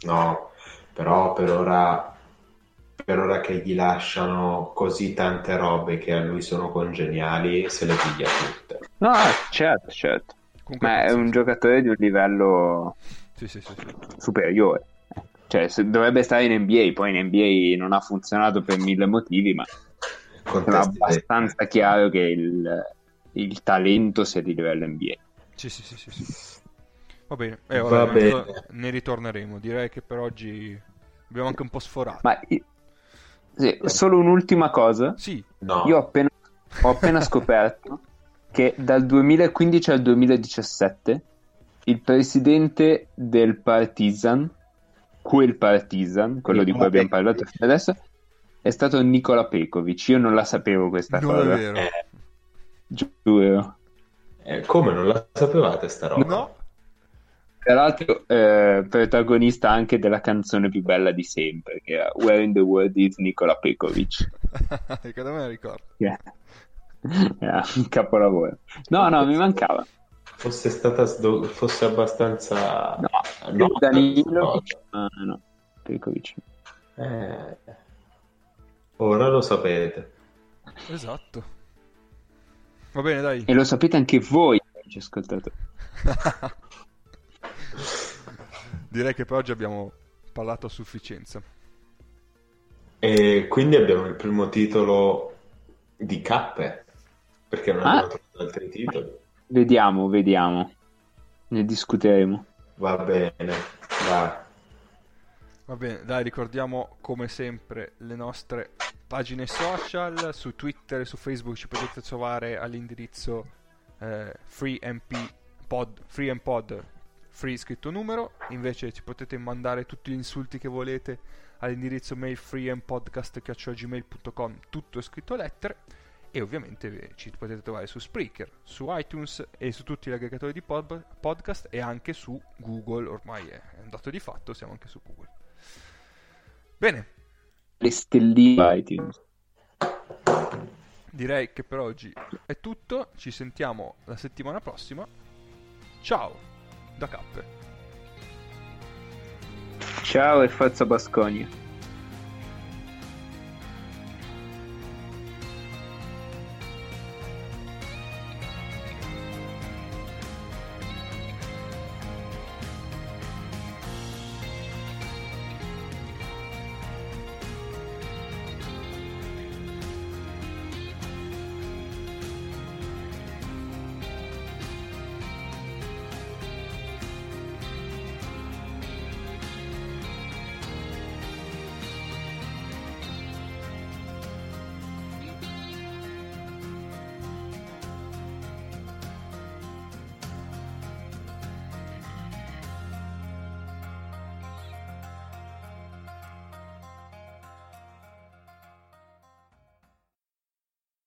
No, però per ora, per ora che gli lasciano così tante robe che a lui sono congeniali, se le piglia tutte. No, certo, certo. Comunque Ma è un giocatore di un livello sì, sì, sì, superiore. Cioè, dovrebbe stare in NBA, poi in NBA non ha funzionato per mille motivi, ma è abbastanza chiaro che il, il, talento sia di livello NBA. Sì, sì, sì, sì. sì. Va bene, eh, ora Va bene. ne ritorneremo. Direi che per oggi abbiamo anche un po' sforato. Ma sì, solo un'ultima cosa. Sì. No. Io ho appena, ho appena scoperto che dal 2015 al 2017 il presidente del Partizan quel Partizan, quello Nicola di cui abbiamo parlato fino adesso, è stato Nicola Pekovic. Io non la sapevo questa non cosa. È vero. Eh, giuro. Eh, come non la sapevate sta roba? No. Tra l'altro, eh, protagonista anche della canzone più bella di sempre, che era Where in the World is Nicola Pekovic. che me la ricordo. Yeah. yeah, un capolavoro. No, no, mi mancava fosse stata sdo- fosse abbastanza no, no Danilo no, no. Perkovic eh, ora lo sapete esatto va bene dai e lo sapete anche voi ci ascoltate direi che per oggi abbiamo parlato a sufficienza e quindi abbiamo il primo titolo di cappe perché non ah. abbiamo trovato altri titoli Vediamo, vediamo. Ne discuteremo. Va bene, vai. Va bene, dai, ricordiamo come sempre le nostre pagine social, su Twitter e su Facebook ci potete trovare all'indirizzo eh, freempod, freempod, free scritto numero, invece ci potete mandare tutti gli insulti che volete all'indirizzo mail freempodcast.gmail.com, tutto scritto lettere e ovviamente ci potete trovare su Spreaker, su iTunes e su tutti gli aggregatori di pod- podcast e anche su Google, ormai è un dato di fatto, siamo anche su Google. Bene. Le stelline iTunes. Direi che per oggi è tutto, ci sentiamo la settimana prossima. Ciao da Cappe. Ciao e forza Basconia.